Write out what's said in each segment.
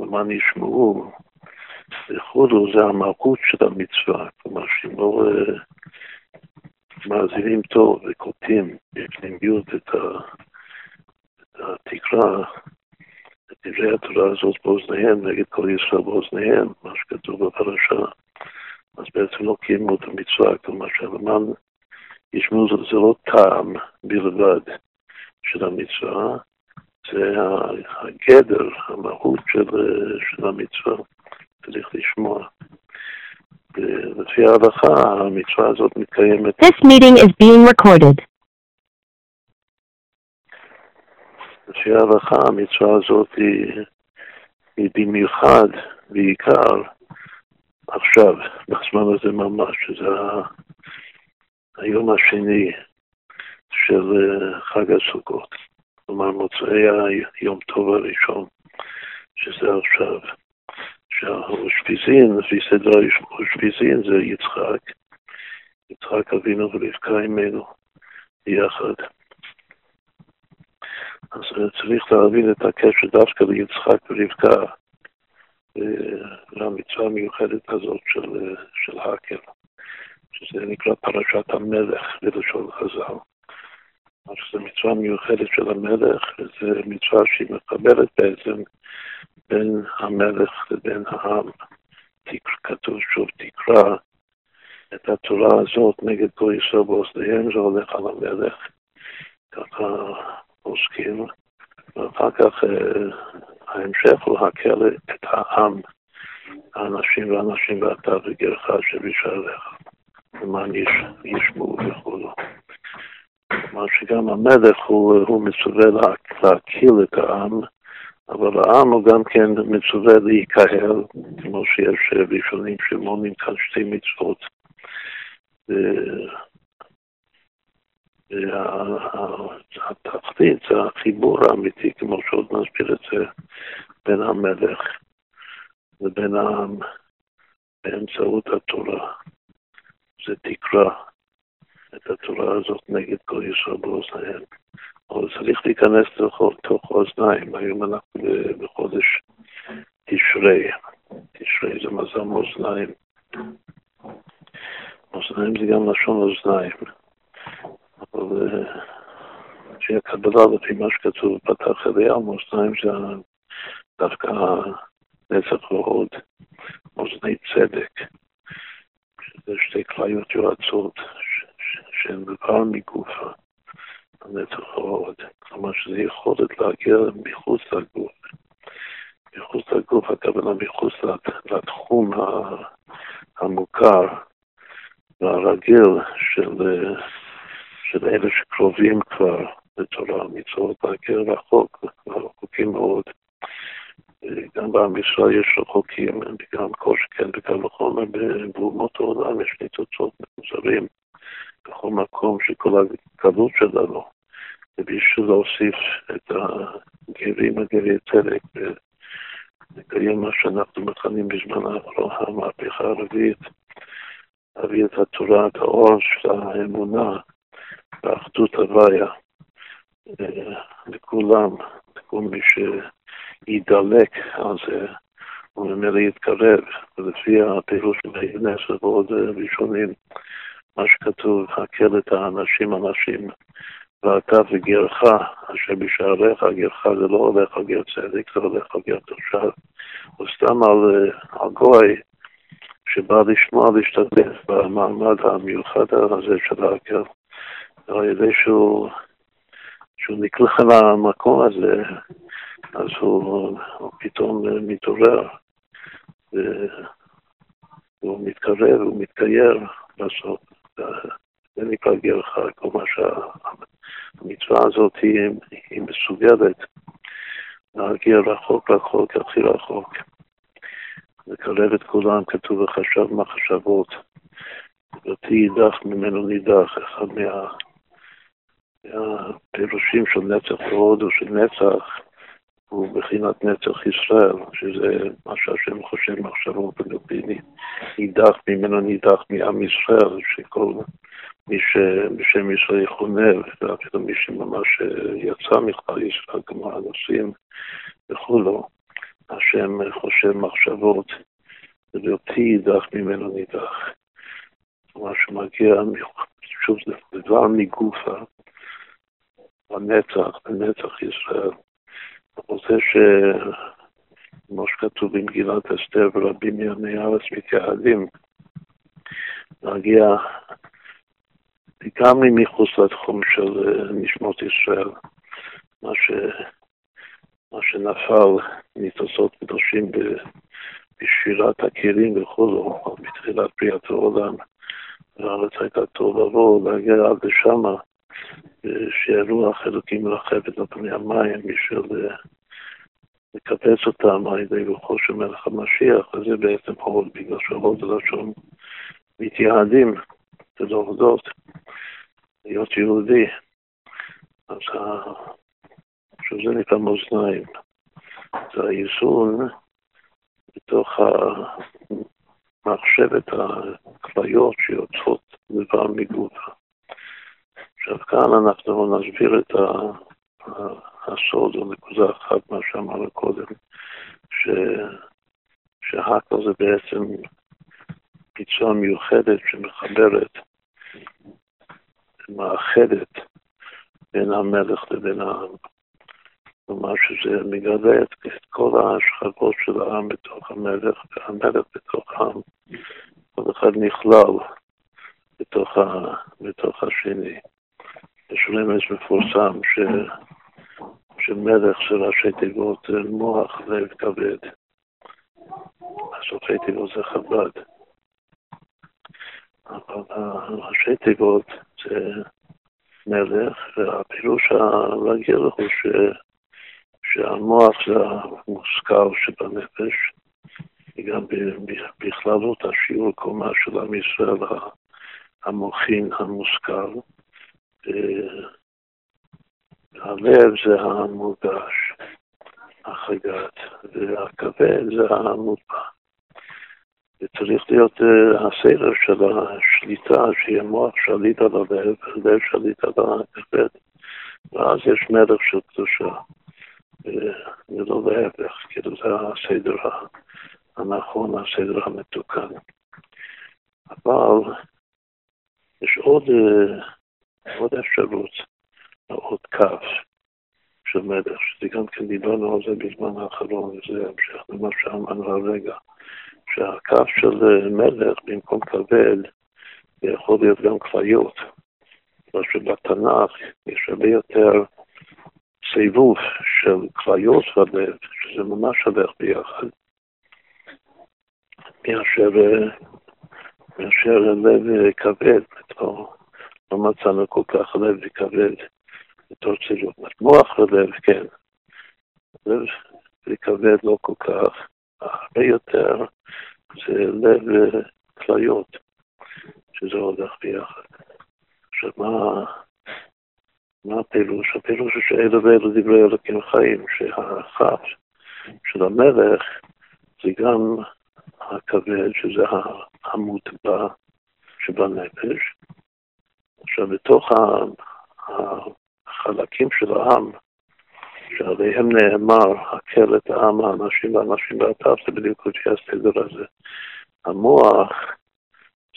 למען ישמעו וכולו, זה המהות של המצווה. כלומר, שאם לא אה, מאזינים טוב וקוטעים בפנימיות את, התקרה, את דברי התורה הזאת באוזניהם, נגד כל ישראל באוזניהם, מה שכתוב בפרשה, אז בעצם לא קיימו את המצווה, כלומר שהלמען ישמעו זה לא טעם בלבד של המצווה, זה הגדר, המהות של, של המצווה, צריך לשמוע. לפי ההלכה, המצווה הזאת מתקיימת. This meeting is being recorded. לפי ההלכה, המצווה הזאת היא, היא במיוחד, בעיקר, עכשיו, בזמן הזה ממש, שזה היום השני של אה, חג הסוכות, כלומר מוצאי היום טוב הראשון, שזה עכשיו. שהאושפיזין, לפי סדר האושפיזין זה יצחק, יצחק אבינו ורבקה אימנו יחד. אז צריך להבין את הקשר דווקא ליצחק ורבקה למצווה המיוחדת הזאת של, של הקל, שזה נקרא פרשת המלך בלשון חז"ל. שזו מצווה מיוחדת של המלך, וזו מצווה שהיא מקבלת בעצם בין המלך לבין העם. כתוב שוב, תקרא את התורה הזאת נגד כל ישראל באוזניהם, זה הולך על המלך. ככה עוסקים. ואחר כך אה, ההמשך הוא הקל את העם, האנשים והנשים ואתה וגרך שבשעריך, למען ישמעו וכו'. כלומר שגם המלך הוא, הוא מצווה להקיל את העם, אבל העם הוא גם כן מצווה להיקהל, כמו שיש ראשונים שמונים כאן שתי מצוות. והתחתית זה החיבור האמיתי, כמו שעוד נסביר את זה, בין המלך לבין העם באמצעות התורה. זה תקרא את התורה הזאת נגד כל ישראל באוזניהם. אבל צריך להיכנס לתוך האוזניים. היום אנחנו בחודש תשרי. תשרי זה מזל מאזניים. מאזניים זה גם לשון אוזניים. אבל לפי אה, הקבלה, לפי מה שכתוב בפתח אליהו, מאזניים זה דווקא נצח והוד, מאזני צדק. שזה שתי כליות יועצות שהן דבר מגופה. הנצח ההוד, כלומר שזה יכולת להגיע מחוץ לגוף. מחוץ לגוף, הכוונה מחוץ לתחום המוכר והרגיל של, של אלה שקרובים כבר לתורה, המצוות להגיע רחוק, רחוקים מאוד. גם בעם ישראל יש רחוקים, וגם כל שכן וגם וחומר באומות העולם יש ניצוצות מוזרים. בכל מקום שכל הגלות שלנו, ובשביל להוסיף את הגרים, הגרי צדק, ולקיים מה שאנחנו מכנים בזמן האחרון, המהפכה הרביעית, להביא את התורה, את האור של האמונה, באחדות הוויה, לכולם, לכל מי שידלק על זה. וממילא יתקרב, ולפי הפירוש של הכנסת ועוד ראשונים, מה שכתוב, הקל את האנשים אנשים, ואתה וגרך, אשר בשעריך, גרך זה לא הולך על גר צדק, זה הולך על גר תושב, או סתם על, על גוי שבא לשמוע, להשתתף במעמד המיוחד הזה של הקל, על ידי שהוא, שהוא נקלע למקום הזה, אז הוא, הוא פתאום מתעורר, והוא מתקרב, הוא מתגייר בסוף. זה נקרא גרך, כלומר שהמצווה הזאת היא, היא מסוגלת להגיע רחוק רחוק, הכי רחוק. לקרב את כולם, כתוב וחשב מחשבות. ואותי יידח ממנו נידח, אחד מה, מהפירושים של נצח ועוד או של נצח, הוא בחינת נצח ישראל, שזה מה שהשם חושב מחשבות בגביני. נידח ממנו נידח מעם ישראל, שכל מי שבשם ישראל יכונה, ואפילו מי שממש יצא מכלל ישראל, כמו הנושאים וכולו, השם חושב מחשבות, ובלתי יידח ממנו נידח. כלומר שמגיע, שוב, זה דבר מגופה, הנצח, בנצח ישראל. זה ש... כמו שכתוב במגילת אסתר, ורבים מימי הארץ מתייעדים, להגיע לגמרי מחוץ לתחום של אה, נשמות ישראל, מה, ש... מה שנפל מתוצאות קדושים בשירת הכלים וכולו, בתחילת בריאת העולם, והארץ הייתה טוב לבוא, להגיע עד לשמה, שרוח אלוקים מרחבת על פני המים בשביל אה, לקבץ אותם על ידי רוחו של מלך המשיח, וזה בעצם הוד, בגלל שהוד זה לשון מתייעדים, זה להודות, להיות יהודי. אז שזה נקרא מאזניים. זה האיזון בתוך המחשבת הכליות שיוצאות דבר מגובה. עכשיו כאן אנחנו נסביר את הסוד, או נקודה אחת, מה שאמרנו קודם, ש... שהכל זה בעצם ביצוע מיוחדת שמחברת, מאחדת בין המלך לבין העם. כלומר שזה מגלה את, את כל השכבות של העם בתוך המלך, והמלך בתוך העם, כל אחד נכלל בתוך, ה, בתוך השני. יש רמז מפורסם ש, שמלך זה ראשי תיבות מוח לב כבד. הסופי תיבות זה חב"ד. אבל ראשי תיבות זה מלך, והפירוש הרגיל הוא ש... שהמוח זה המושכל שבנפש, וגם בכללות השיעור קומה של עם ישראל המוחין המושכל. הלב זה המורגש, החגת, והכבד זה המוטבע. וצריך להיות uh, הסדר של השליטה, שיהיה מוח שליט על הלב, ולב שליט על הכבד, ואז יש מלך של קדושה. ולא להפך, כאילו זה הסדר הנכון, הסדר המתוקן. אבל יש עוד, עוד אפשרות, עוד קו של מלך, שזה גם כן דיברנו על זה בזמן האחרון, וזה המשך למה שאמרנו הרגע, שהקו של מלך במקום כבד יכול להיות גם כליות. מה שבתנ"ך יש הרבה יותר סיבוב של כליות בלב, שזה ממש הולך ביחד, מאשר, מאשר לב כבד, לא, לא מצאנו כל כך לב כבד בתור צילום. מוח ולב, כן. לב וכבד לא כל כך, הרבה יותר זה לב כליות, שזה הולך ביחד. עכשיו, מה... מה הפירוש? הפירוש הוא שאלו ואלו דברי אלוקים חיים, שהכף של המלך זה גם הכבד, שזה המוטבע שבנפש. עכשיו, בתוך החלקים של העם, שעליהם נאמר, הקל את העם, האנשים והאנשים והטף, זה בדיוק לפי הסדר הזה. המוח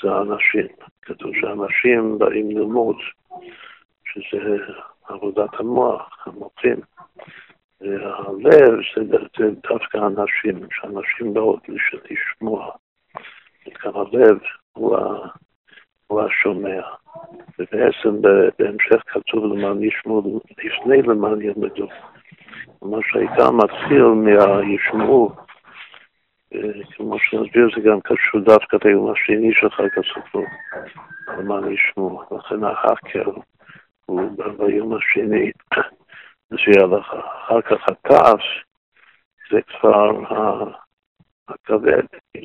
זה האנשים. כתוב שאנשים באים ללמוד. שזה עבודת המוח, המוחים. והלב זה, זה דווקא אנשים, שאנשים באות לשמוע. וכאן הלב הוא, הוא השומע. ובעצם בהמשך כתוב למען ישמעו, לפני למען ילמדו. מה שהעיקר מתחיל מהישמעו, כמו שנסביר, זה גם קשור דווקא ליום השני שלך כסופו, למען ישמעו. לכן ההקר ביום השני זה הלכה. אחר כך הכעס זה כבר הכבד,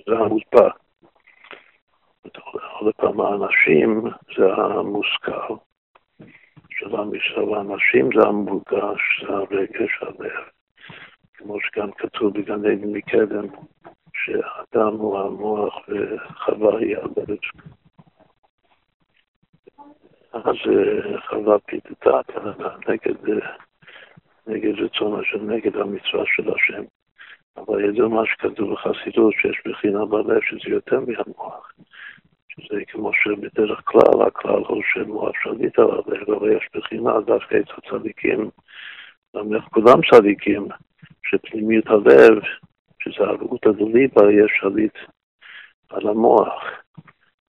זה המוטבע. עוד פעם, האנשים זה המושכל של עם ישראל, האנשים זה המורגש, זה הרגש, הלב. כמו שגם כתוב בגן עדן מקדם, שאדם הוא המוח וחווה היא הלב. אז חווה פיתתה נגד, נגד רצון השם, נגד המצווה של השם. אבל זה מה שכתוב בחסידות, שיש בחינה בלב שזה יותר מהמוח. שזה כמו שבדרך כלל, הכלל הוא שמוח שליט על הלב, אבל יש בחינה דווקא את הצדיקים, גם כולם צדיקים, שפנימיות הלב, שזה הרעות הדליבה, יש שליט על המוח.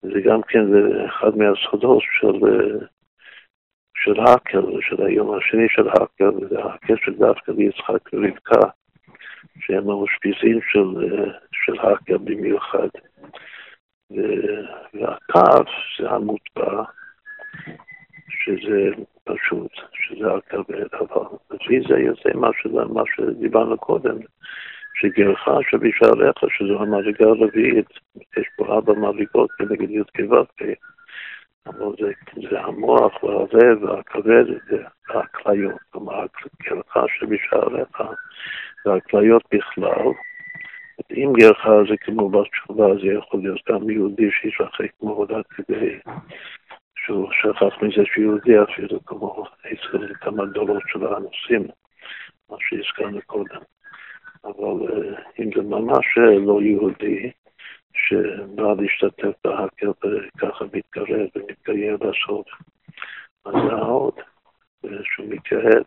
זה גם כן זה אחד מהסודות של, של האקר, של היום השני של האקר, וזה הקשר דווקא ליצחק ורבקה, שהם האושפיזים של, של האקר במיוחד. והקו זה המוטבע, שזה פשוט, שזה הכבד, אבל לפי זה יוצא מה, שזה, מה שדיברנו קודם, שגרך שבשעריך, שזו המדרגה הרביעית, יש פה ארבע מדרגות כנגד י' כו' אבל זה, זה המוח והלב והכבד והכליות, כלומר גרך שבשעריך והכליות בכלל. אם גרך זה כמו בתשובה, זה יכול להיות גם יהודי שישחק מאוד עד כדי שהוא שכח מזה שיהודי אפילו כמו עשר כמה דורות של האנוסים, מה שהזכרנו קודם. אבל אה, אם זה ממש אה, לא יהודי, שבא להשתתף בהקר וככה מתקרב ומתגייר בסוף, אז זה העוד, שהוא מתייעד.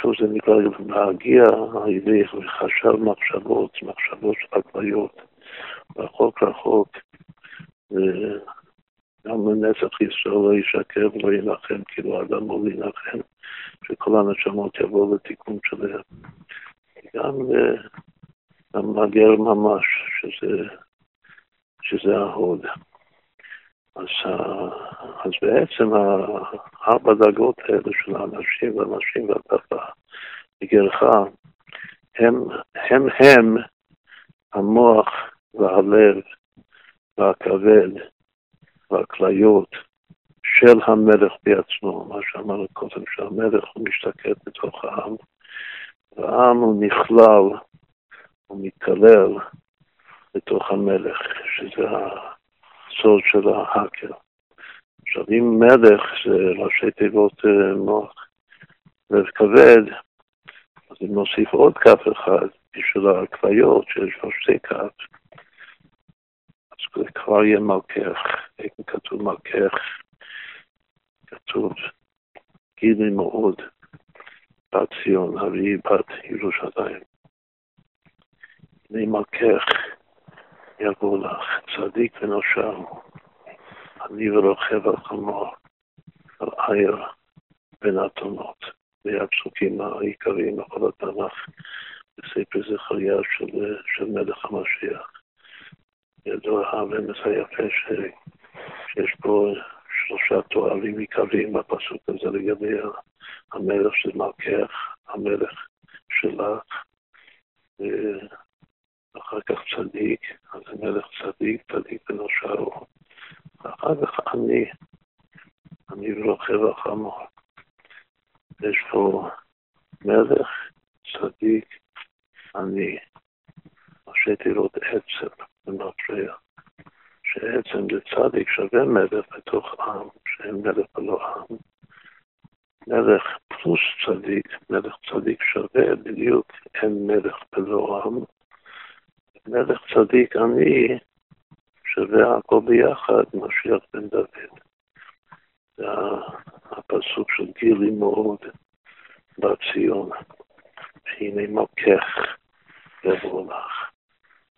שוב זה נקרא להגיע על ידי חשב מחשבות, מחשבות הגביות, רחוק רחוק, גם לנצח ישראל לא ישקר ולא ינחם, כאילו האדם לא ינחם, שכל הנשמות יבואו לתיקון שלהם. גם, גם לגר ממש, שזה, שזה ההוד. אז, אז בעצם הארבע דרגות האלה של האנשים והנשים והטפה בגרך הם, הם הם המוח והלב והכבד והכליות של המלך בעצמו, מה שאמרנו קודם, שהמלך הוא משתקף בתוך העם, והעם הוא נכלל, הוא מתקלל בתוך המלך, שזה הסוד של ההאקר. עכשיו, אם מלך זה ראשי תיבות אה, מוח לב כבד, אז אם נוסיף עוד כף אחד בשביל הכליות שיש לו שתי כף, אז כבר יהיה מלכך, כתוב מלכך, כתוב גילי מאוד, בת ציון, הרביעי בת ירושלים. הנה מלכך יבוא לך, צדיק ונושר, אני ורוכב על חמור, על עיר בין אתונות. זה הפסוקים העיקריים בכל התנ"ך בספר זכריה של, של מלך המשיח. ידוע הרמז היפה ש, שיש פה שלושה תוארים עיקריים בפסוק הזה לגבי המלך של מלכך, המלך שלך, אחר כך צדיק, אז זה מלך צדיק, צדיק ונושעו. אחר כך אני, אני ורוכב החמור. יש פה מלך, צדיק, אני. ראשי תיבות עצם ומפריע. שעצם זה צדיק שווה מלך בתוך עם, שאין מלך ולא עם. מלך פלוס צדיק, מלך צדיק שווה בדיוק, אין מלך ולא עם. מלך צדיק אני שווה הכל ביחד, משיח בן דוד. זה הפסוק של גילי מאוד בציון. הנה מלכך יבוא לך.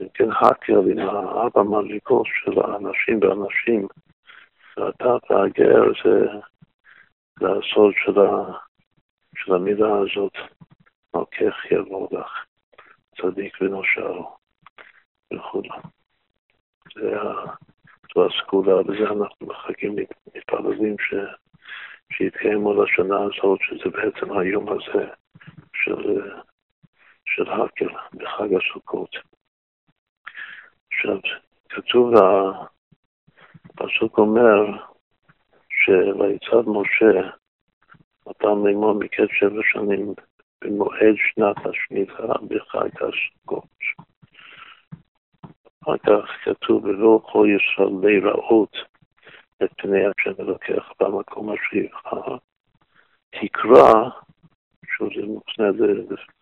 אם כן האקר עם הארבע מדרגות של האנשים והנשים, ואתה והגר זה, זה הסוד של, ה, של המילה הזאת, מלכך יבוא לך, צדיק ונושעו. וכו'. זה הסגולה, לזה אנחנו מחכים, מתפללים ש... שיתקיים עוד השנה הזאת, שזה בעצם היום הזה של, של האקר בחג הסוכות. עכשיו, כתוב, הפסוק אומר שויצד משה אותם לימון מקץ שבע שנים במועד שנת השמיטה בחג הסוכות. אחר כך כתוב, ולא כל ישראל להיראות את פני השם אלוקיך במקום אשר יבחר. תקרא, שוב זה מופנה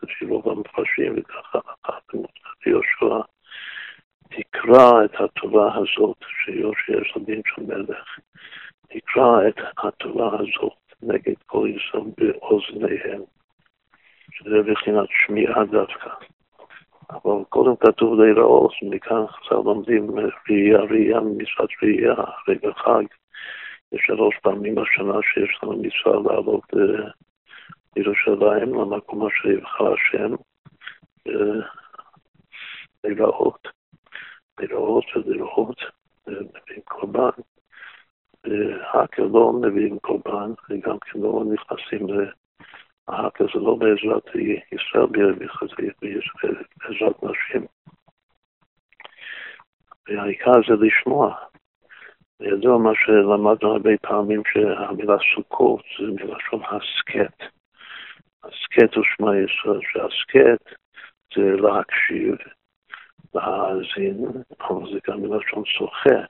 לשילוב המפרשים, וככה אחת מופנה ליהושע, תקרא את התורה הזאת, שיהושע יש לו דין של מלך, תקרא את התורה הזאת נגד כל ישראל באוזניהם, שזה בחינת שמיעה דווקא. אבל קודם כתוב להיראות, מכאן חז"ל לומדים ראייה, ראייה ממשרד ראייה, הרי בחג יש שלוש פעמים בשנה שיש לנו מצווה לעלות אה, לירושלים, למקום אשר יבחר השם, אה, להיראות, להיראות ולראות, מביאים קורבן. האקר לא מביאים קורבן, וגם כן לא נכנסים האקר זה לא בעזרת ישראל בעזרת נשים. והעיקר זה לשמוע. וידוע מה שלמדנו הרבה פעמים, שהמילה סוכות זה מלשון הסכת. הסכת הוא שמע ישראל, שהסכת זה להקשיב, להאזין, אבל זה גם מלשון שוחה,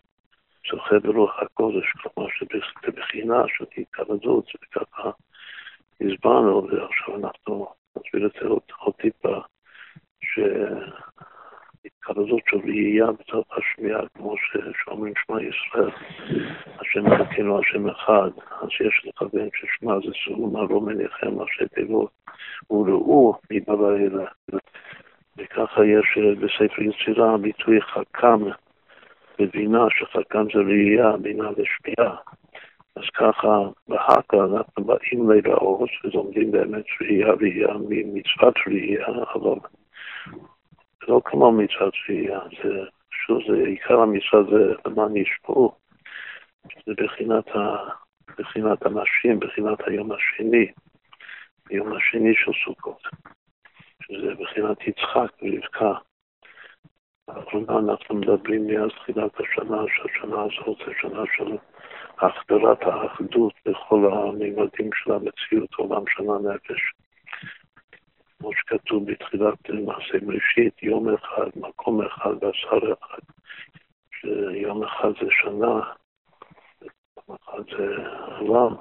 שוחה ברוח הקודש, כלומר שבבחינה של התקרדות, וככה הסברנו, ועכשיו אנחנו נסביר את זה עוד טיפה, שהתקרדות של ראייה בתוך השמיעה, כמו שאומרים שמע ישראל, השם אלוקינו השם אחד, אז יש לכוון ששמע זה סור מרום מניחם ראשי תיבות, וראו מבא אלה. וככה יש בספר יצירה ביטוי חכם בבינה, שחכם זה ראייה, בינה ושמיעה. אז ככה, בהקה אנחנו באים להיראות, ולומדים באמת ראייה ראייה ממצוות ראייה, אבל לא כמו מצוות ראייה, זה, שוב, זה עיקר המצוות זה למען ישפעו, זה בחינת, ה, בחינת הנשים, בחינת היום השני, היום השני של סוכות, שזה בחינת יצחק ורבקה. אנחנו מדברים מאז תחילת השנה, שהשנה הזאת זה שנה של החדרת האחדות בכל הממדים של המציאות, עולם של הנפש. כמו שכתוב בתחילת מעשה בראשית, יום אחד, מקום אחד, בשר אחד, שיום אחד זה שנה, יום אחד זה עולם,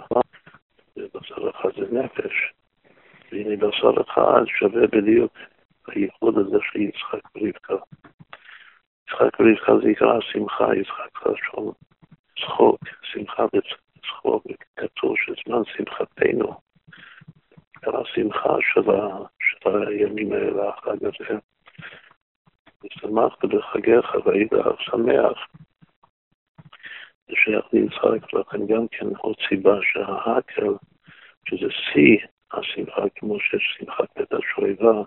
ובשר אחד זה נפש. והנה בשר אחד שווה בדיוק הייחוד הזה של יצחק ורבקה. יצחק ורבקה זה עיקר השמחה, יצחק לשון צחוק, שמחה וצחוק, כתוב שזמן שמחתנו, השמחה של, הימים האלה, החג הזה. ושמחת בחגיך והיית שמח. זה שייך ליצחק, ולכן גם כן עוד סיבה שההקל, שזה שיא השמחה, כמו שיש שמחת בית השואבה,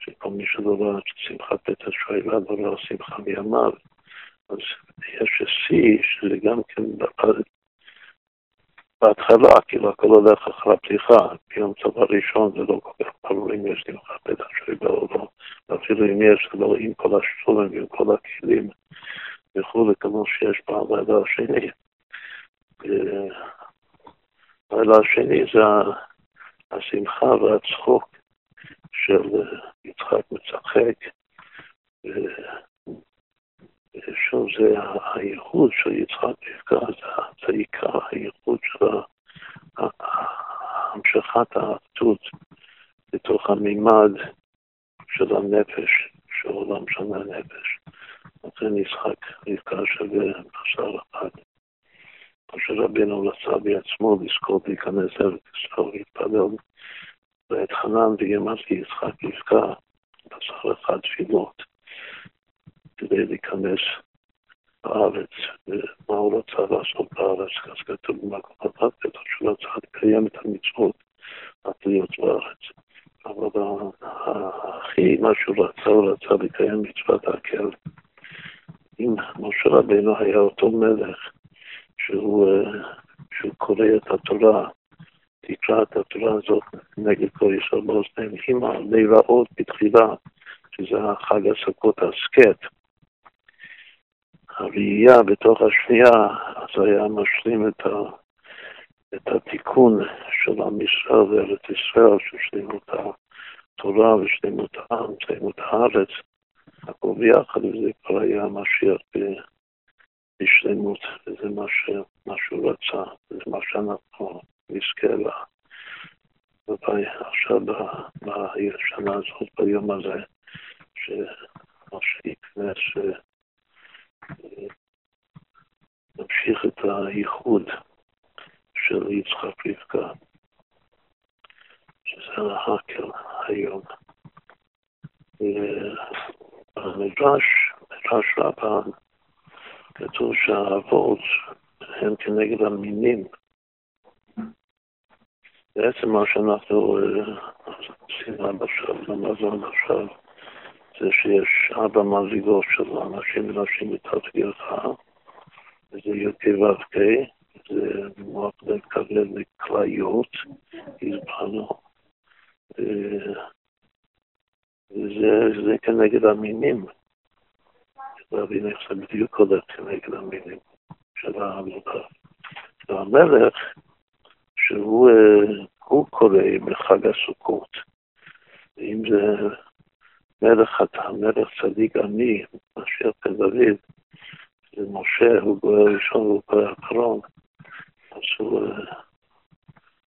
שכל מי ראה שמחת בית השואבה ראה שמחה מימיו, אז יש שיא שזה גם כן בהתחלה, כאילו הכל הולך אחרי הפתיחה, ביום טוב הראשון זה לא כל כך ברור אם יש שמחת בית השואבה או לא, ואפילו אם יש, זה לא עם כל השולם ועם כל הכלים וכולי, כמו שיש בלילה השני. הלילה השני זה השמחה והצחוק של יצחק מצחק. ושוב, זה הייחוד של יצחק רבקה, זה עיקר הייחוד של המשכת האחדות לתוך המימד של הנפש, של עולם של הנפש. לכן יצחק רבקה שווה בשר אחד. משה רבינו רצה בעצמו לזכות להיכנס ארץ ישראל ולהתפלל ואת חנן וימלתי יצחק רבקה בשר אחד תפילות כדי להיכנס לארץ, ומה הוא רצה לעשות בארץ, אז כתוב בטח שהוא רצה לקיים את המצוות, להיות בארץ. אבל הכי, מה שהוא רצה, הוא רצה לקיים מצוות הקל. אם משה רבינו היה אותו מלך, שהוא, שהוא קורא את התורה, תקרא את התורה הזאת נגד כל ישראל באוזניהם, עם הלהיראות בתחילה, שזה החג הסוכות הסכת, הראייה בתוך השנייה, אז היה משלים את, ה, את התיקון של עם ישראל וארץ ישראל, של שלמות התורה ושלמות העם, שלמות הארץ, הכל ביחד, וזה כבר היה המשיח בשלמות, וזה מה, ש, מה שהוא רצה, וזה מה שאנחנו נזכה לה. עכשיו בשנה הזאת, ביום הזה, שמשה ייכנס, נמשיך את הייחוד של יצחק רבקה, שזה ההקל היום. במדרש, מדרש רבה, כתוב שהאבות הם כנגד המינים. בעצם מה שאנחנו עושים עד עכשיו, למזון עכשיו, זה שיש ארבע מזיגות של אנשים ונשים בתת גרחה, וזה י"ק ו"ק, זה מוח לכולל לכליות, הזבנו. וזה כנגד המינים. להבין איך זה בדיוק הולך כנגד המינים של העבודה. והמלך, שהוא קורא בחג הסוכות, אם זה מלך צדיק עני, אשר כדוד, זה משה, הוא גואל ראשון והוא גואל אחרון, אז הוא,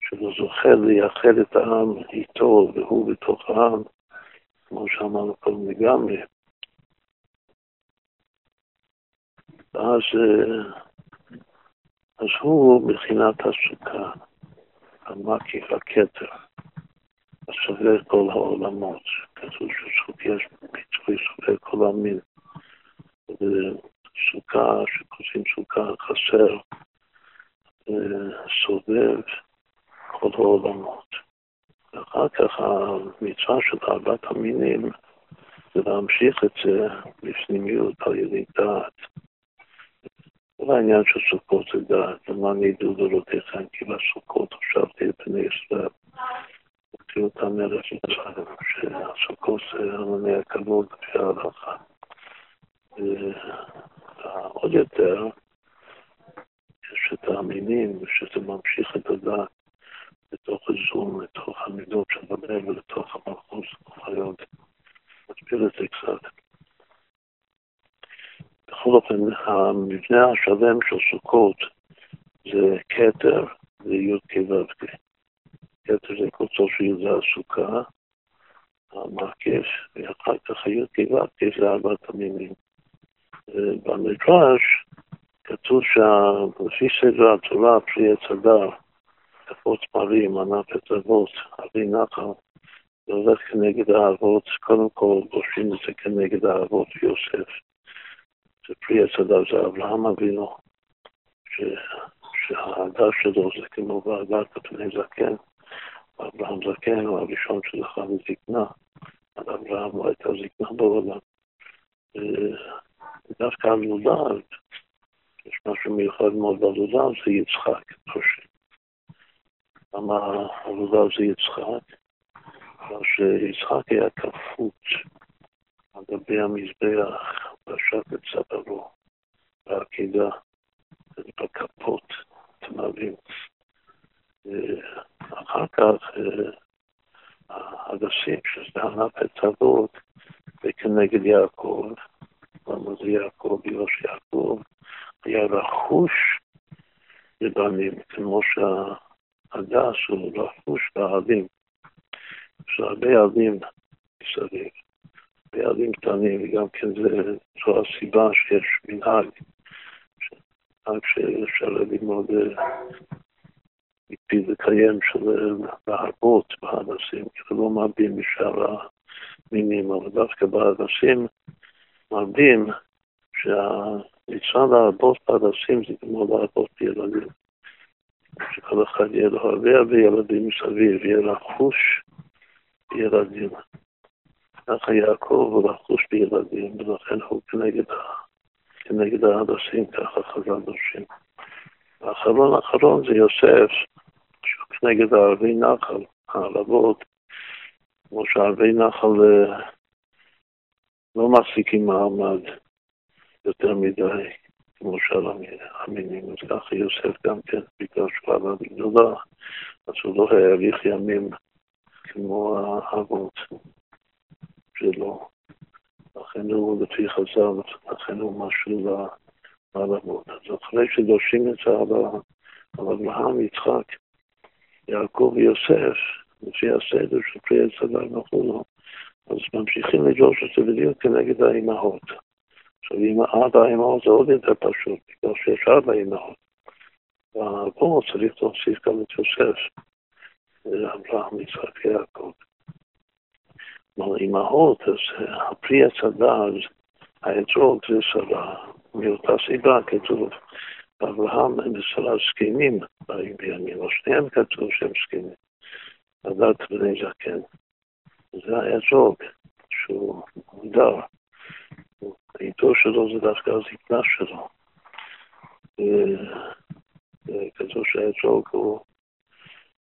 שהוא זוכה לייחד את העם איתו והוא בתוך העם, כמו שאמרנו קודם לגמרי. אז, אז הוא מבחינת הסוכה, המקיף, הכתר, הסובר כל העולמות. כתוב שסוכה יש פיצוי סובר כל המין. וסוכה, שכותבים סוכה חסר, סובב כל העולמות. ואחר כך המצווה של ארבעת המינים זה להמשיך את זה בפנימיות על ידי דעת. כל העניין של סוכות זה דעת, למען ידעו דורותיכם, כי בסוכות הושבתי את בני ישראל. הוציאו אותם מארץ מצרים, שהסוכות זה המוני הכבוד לפי ההלכה. עוד יותר, יש את המינים, שזה ממשיך את הדעת לתוך הזום, לתוך המידות של הבן ולתוך המלכות החיות. נסביר את זה קצת. בכל אופן, המבנה השלם של סוכות זה כתר וי"ק ו"ק. כתר זה קוצו של י"ז הסוכה, המרכף, ואחר כך הי"ק ו"ק זה ארבעת המינים. במדרש כתוב שלפי סדר התורה, פרי עץ הדר, כפות פרים, ענף את אבות, אבי נחל, זה הולך כנגד האבות, קודם כל גושים את זה כנגד האבות יוסף. זה פרי עץ הדר, זה אברהם אבינו, שההדר שלו זה כמו והדרת פני זקן. אברהם זקן הוא הראשון שזכה לזקנה, עד אברהם לא הייתה זקנה בעולם. דווקא הלולב, יש משהו מיוחד מאוד בלולב, זה יצחק, פשוט. למה הלולב זה יצחק? בגלל שיצחק היה כפות על גבי המזבח, בשק את צווארו, בעקידה, בכפות, אתם מבינים. אחר כך הדסים, שזה ענף את אבות, וכנגד יעקב, למה זה יעקב, בגלל שיעקב היה רכוש לבנים, כמו שהדס הוא רכוש בעלים. יש הרבה עלים מסביב, ועלים קטנים, וגם כן זה, זו הסיבה שיש מנהג, מנהג שאפשר ללמוד מקפיד לקיים של להרבות בהדסים, כי לא מרבים משאר המינים, אבל דווקא בהדסים מרבים שהמצווה להרבות בהדסים זה כמו להרבות בילדים. שכל אחד יהיה לו הרבה הרבה ילדים מסביב, יהיה לחוש בילדים. ככה יעקב הוא לחוש בילדים, ולכן הוא כנגד, כנגד ההדסים, ככה חז"ל דורשים. האחרון האחרון זה יוסף, שהוא כנגד הערבי נחל, הערבות, כמו שערבי נחל לא מחזיקים מעמד יותר מדי, כמו שאר המינים. אז ככה יוסף גם כן, בגלל שהוא עלה בגדולה, אז הוא לא האריך ימים כמו האבות שלו. לכן הוא, לפי חז"ל, לכן הוא משהו לעולמות. אז אחרי שדורשים את זה על אברהם, יצחק, יעקב ויוסף, לפי הסדר של פרי עץ הדר וכולו, אז ממשיכים לדרוש את זה בדיוק כנגד האימהות. עכשיו, ארבע האימהות זה עוד יותר פשוט, בגלל שיש ארבע אימהות. ופה צריך להוסיף גם את יוסף, אברהם, יצחק, יעקב. כלומר, אימהות, אז הפרי עץ הדר, האתרוג זה שרה, מאותה סיבה כתוב, אברהם ושרה זקנים בימים, או שניהם כתוב שהם זקנים. הדת בני זקן. זה האתרוג שהוא מוגדר. העיתו שלו זה דווקא הזקנה שלו. כתוב שהאתרוג הוא,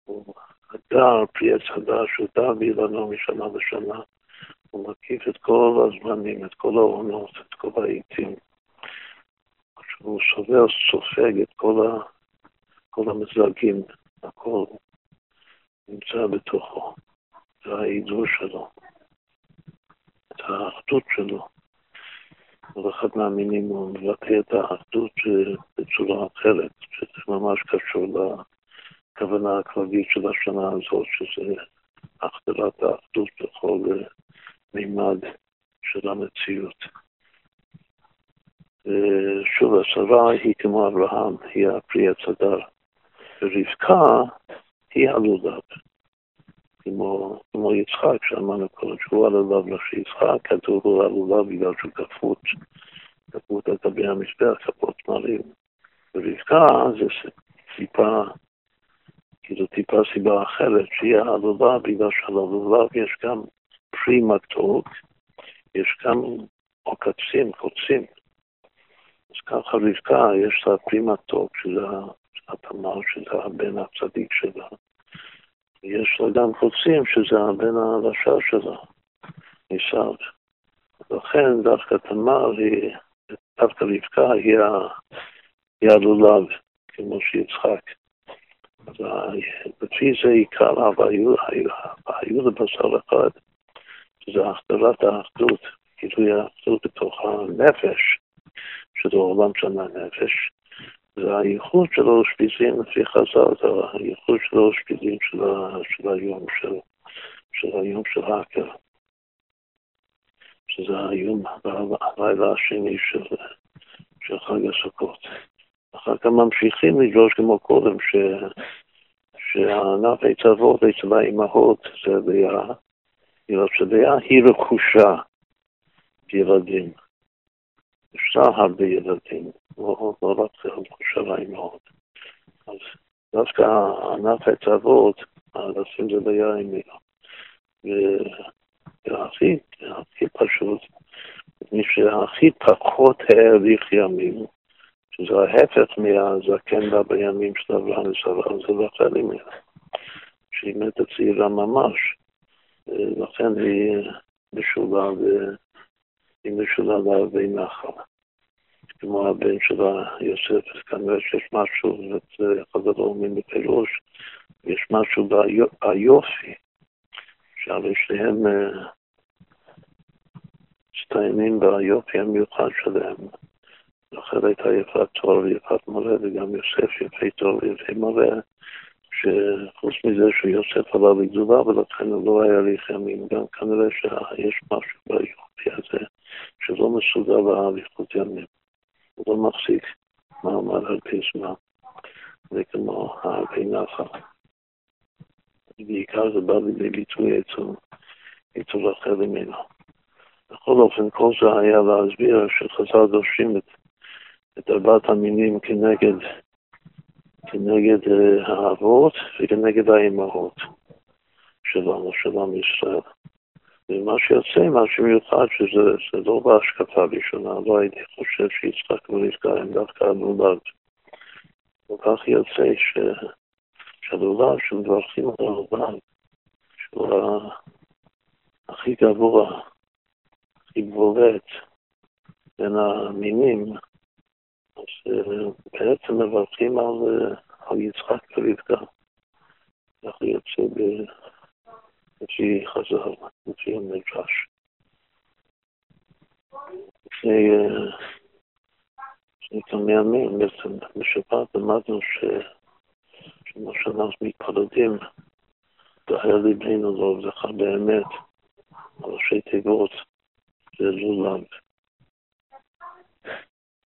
הוא הדר, פרי עץ הדר, שהוא דר באילנו משנה לשנה. הוא מקיף את כל הזמנים, את כל העונות, את כל העיתים. הוא סובר, סופג את כל, ה, כל המזלגים, הכל נמצא בתוכו. זה שלו, את האחדות שלו. כל אחד מהמינים הוא מבטא את האחדות בצורה אחרת, שזה ממש קשור לכוונה הכללית של השנה הזאת, שזה החדרת האחדות בכל מימד של המציאות. ושוב, השרה היא כמו אברהם, היא הפרי הצדר, ורבקה היא הלולב. כמו, כמו יצחק, שאמרנו קודם שהוא הלולב ראשי יצחק, כתוב הוא הלולב בגלל שהוא כפות, כפות על גבי המזבח, כפות מרים. ורבקה זה טיפה, כאילו טיפה סיבה אחרת, שהיא הלולב, בגלל שללולב יש גם פרי מתוק, יש גם עוקצים, קוצים. אז ככה רבקה, יש לה פרי מתוק, שזה התמר, שזה הבן הצדיק שלה. יש לה גם קוצים, שזה הבן הרשע שלה, עשיו. לכן דווקא תמר היא, דווקא רבקה היא, הלולב, כמו שיצחק. אז לפי זה עיקר והיו לבשר אחד. שזה החדרת האחדות, גילוי האחדות בתוך הנפש, שזה עולם של הנפש, זה הייחוד של האושפיזין לפי חז"ל, זה הייחוד של האושפיזין של, היום של, של היום של האקר, שזה היום, הלילה השני של, של חג הסוכות. אחר כך ממשיכים לדרוש כמו קודם, ש, שהענף עץ אבות אצל האימהות זה דעה בגלל שדעה היא רכושה ילדים. יש לה הרבה ילדים, לא, לא רק רכושה לאימהות. אז דווקא ענף עץ אבות, לשים זה ביין והכי הכי פשוט, מי שהכי פחות האריך ימים, שזה ההפך מהזקן בה בימים של אברהם וסבא, זה רחל ממנה, שהיא מתה צעירה ממש. לכן היא משולה היא משולה להרבה נחל. כמו הבן שלה, יוסף, אז כנראה שיש משהו, וזה אחד הגורמים בפירוש, יש משהו ביופי, שהרי שניהם מצטיינים ביופי המיוחד שלהם. רחל הייתה יפת תואר ויפת מראה, וגם יוסף יפה תואר ויפה מראה. שחוץ מזה שיוסף עלה לגדולה ולכן הוא לא היה הליך ימים, גם כנראה שיש משהו ביופי הזה שלא מסוגל להליכות ימים. הוא לא מחזיק מעמד פי זמן, זה כמו הרבה נחל. בעיקר זה בא לידי ביטוי אצל רחל ממנו. בכל אופן, כל זה היה להסביר שחז"ל דורשים את, את ארבעת המינים כנגד כנגד אה, האבות וכנגד האימהות שלנו, של עם ישראל. ומה שיוצא, מה שמיוחד, שזה לא בהשקפה ראשונה, לא הייתי חושב שיצחק ורבקה הם דווקא הנולד. וכך יוצא ש... שהלולד שמברכים על הלולד, שהוא הכי גבוה, הכי בולט בין המינים, אז אה, בעצם מברכים על, אה, על יצחק ורבקה. כך יוצא לפי חז"ל, לפי המדרש. לפני, כמה ימים, בעצם בשבת למדנו ש... שמה שאנחנו מתפלדים דהר ליבנו לעובדך באמת, ראשי תיבות, זה לולב.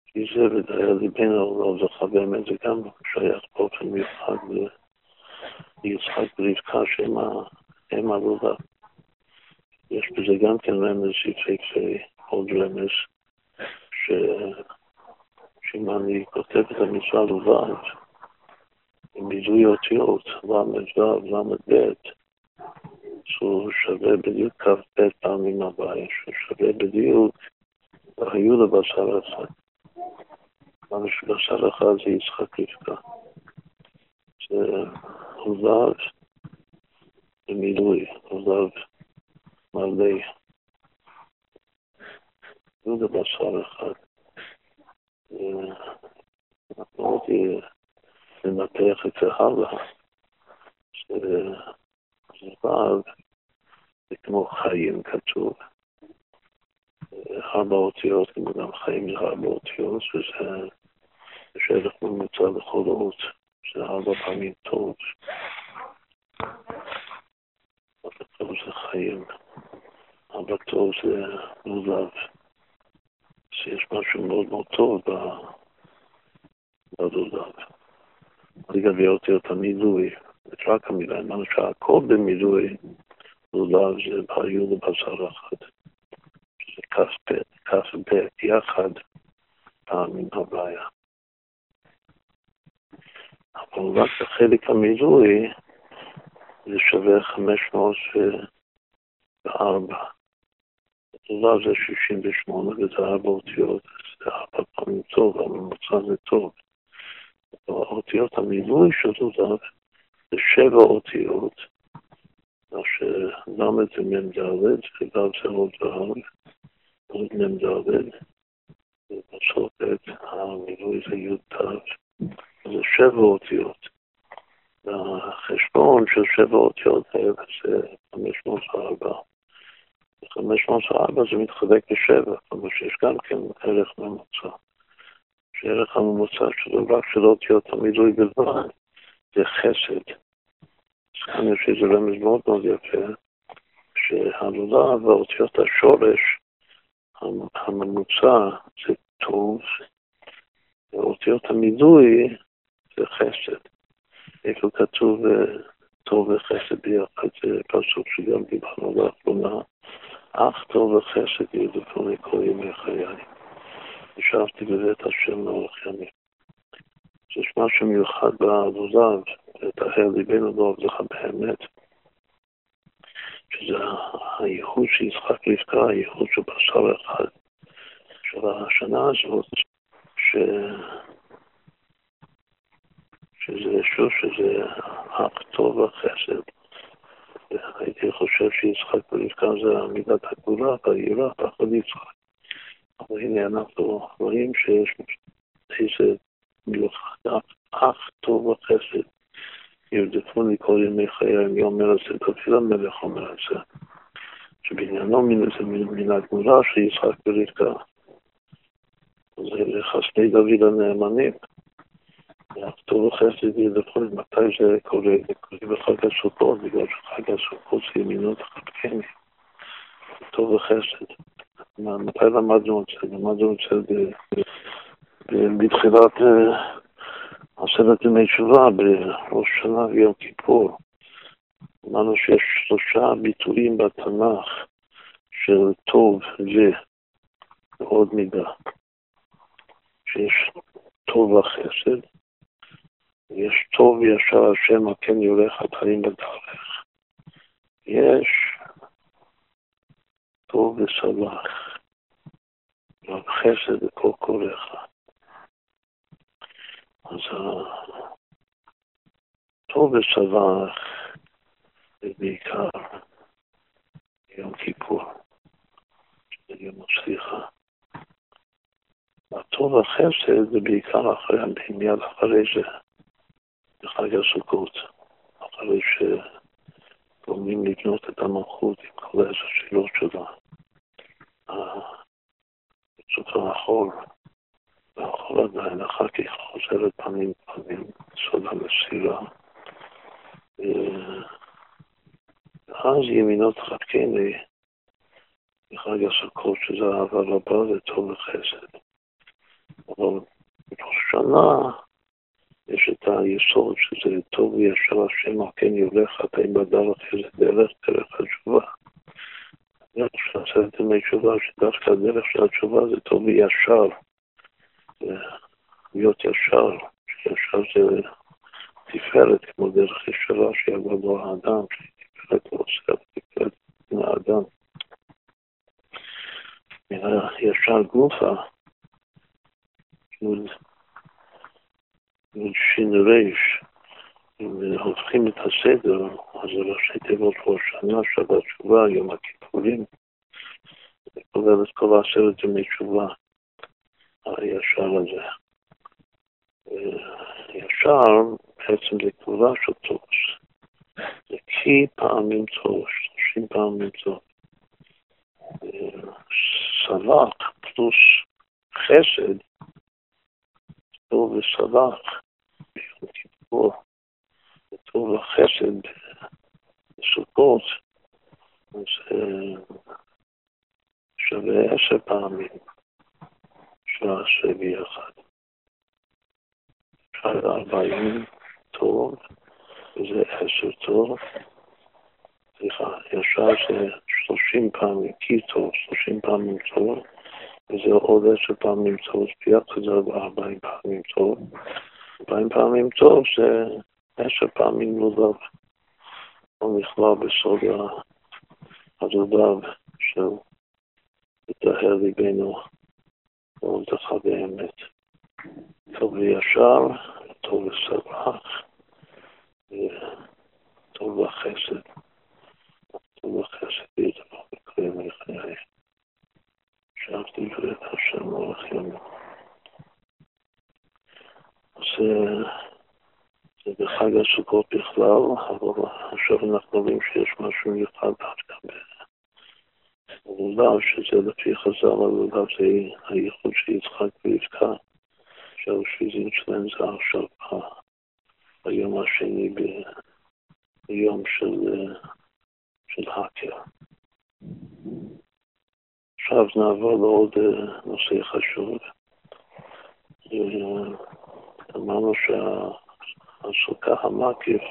כי זה ודהר ליבנו לעובדך באמת, זה גם שייך באופן מיוחד ליצחק ורבקה שהם הלולב. יש בזה גם כן רמז יפהפה, עוד רמז, ש... שאם אני כותב את המצווה לבד, עם ביזוי אותיות, ל"ו, ל"ב, שהוא שווה בדיוק כ"ב פעמים הבאה, שווה בדיוק, היו לבשר אחד. כמה שבשר אחד זה יצחק רבקה. זה הוזב במילוי, הוזב מלא. יהודה בשר אחד. אנחנו רוצים לנתח את זה הלאה, שזבב זה כמו חיים כתוב. ארבע אותיות, כמו גם חיים זה ארבע אותיות, וזה ערך ממוצע לכל אות, שזה ארבע פעמים טוב. טוב זה חיים, ארבע טוב זה לולב. שיש משהו מאוד מאוד טוב בלולב. לגבי אותיות המילוי, את רק המילה, אמרנו שהכל במילוי לולב זה היו לבשר אחד. שזה כ"ב יחד פעמים הבעיה. אבל רק בחלק המילוי זה שווה 504. לולב זה 68 וזה ארבע אותיות, זה ארבע פעמים טוב, הממוצע זה טוב. האותיות המילוי של לולב זה שבע אותיות, מה שלמד זה מ"ד, ו"ו זה עוד והוד, עוד מ"ד, ובסוף המילוי זה י"ת, זה שבע אותיות. והחשבון של שבע אותיות האלה זה 504. 504 זה מתחלק לשבע, כלומר שיש גם כן ערך ממוצע. שערך הממוצע שלו רק של אותיות המילוי בלבד זה חסד. אז כאן יש איזה רמז מאוד מאוד יפה, שהלולב ואותיות השורש, הממוצע זה טוב, ואותיות המילוי זה חסד. איפה כתוב טוב וחסד ביחד, זה פסוק שגם דיברנו לאחרונה. אך טוב וחסד ירדפוני כל ימי חיי. ישבתי בבית השם לאורך ימים. יש משהו מיוחד בלולב, לטהר ליבנו לעובדך באמת, שזה הייחוד של יצחק רבקה, הייחוד של בשר אחד, של השנה הזאת, ש... שזה שוב שזה אך טוב וחסד. הייתי חושב שיצחק ורבקה זה מידת הגבולה והיראה, פחד יצחק. אבל הנה אנחנו רואים שיש איזה מיוחד, אך טוב וחסד. ירדפוני כל ימי חיי, אני אומר את זה, דוד המלך אומר את זה, שבעניינו מן הגבולה של יצחק ורבקה. זה חסדי דוד הנאמנים. טוב וחסד ירדפוני, מתי זה קורה? זה קורה בחג הסוכות, בגלל שחג הסוכות זה ימינות חלקני. טוב וחסד. מתי למדנו את זה? למדנו את זה בתחילת עשרת ימי תשובה, בראש שנה ויום כיפור. אמרנו שיש שלושה ביטויים בתנ"ך של טוב ועוד מידה. שיש טוב וחסד, יש טוב וישר השם, הכן יורך חטאים בדרך. יש טוב וסלח, חסד בכל קורך. אז טוב וסלח זה בעיקר יום כיפור, שזה יום הסליחה. הטוב החסד זה בעיקר אחרי, מיד אחרי זה. בחג הסוכות, אחרי שגורמים לבנות את המלכות עם כל עשר שאלות שלה. סוכר החול, והחול עדיין אחר כך חוזרת פנים פנים, סוד המסירה. שני מחג הסוכות, שזה אהבה רבה וטוב וחסד. אבל בראש השנה יש את היסוד שזה טוב וישר השם כן יולך, אתה עם בדרך איזה דרך, דרך התשובה. דרך של עשרת ימי תשובה, שדווקא הדרך של התשובה זה טוב וישר. להיות ישר, שישר זה תפארת, כמו דרך ישרה שיבוא בו האדם, שתפארת לא עושה, תפארת מן האדם. ישר גופה, ריש, אם הופכים את הסדר, אז זה ראשי תיבות ראש שנה, שבת תשובה, יום הכיפורים, כולל את כל עשרת ימי תשובה הישר הזה. ישר בעצם זה גבולה של תורש. זה כי פעמים תורש, שלושים פעמים תורש. סלח פלוס חסד, טוב וסלח ביום כיפור, וטוב וחסד בסוכות, אז שווה עשר פעמים שעשה ביחד. עד ארבעים טוב, וזה עשר טוב. סליחה, ישר זה שלושים פעמים כי טוב, שלושים פעמים טוב, וזה עוד עשר פעמים טוב, ביחד זה ארבעים פעמים טוב. ארבעים פעמים טוב זה עשר פעמים לולב, או נכלל בסוד הלולב של לטהר ליבנו ועובדך באמת. טוב וישר, טוב ושמח, טוב וחסד, טוב וחסד ידבר בקרי מחיי. שבתי ואת השם אורך יום. אז זה בחג הסוכות בכלל, אבל עכשיו אנחנו רואים שיש משהו מיוחד דווקא בלולב, שזה לפי חז"ל, הלולב זה הייחוד של יצחק ורבקה. שהאושפיזין שלהם זה עכשיו ביום השני ביום של, של האקר. עכשיו נעבור לעוד נושא חשוב. אמרנו שהסוכה המקיף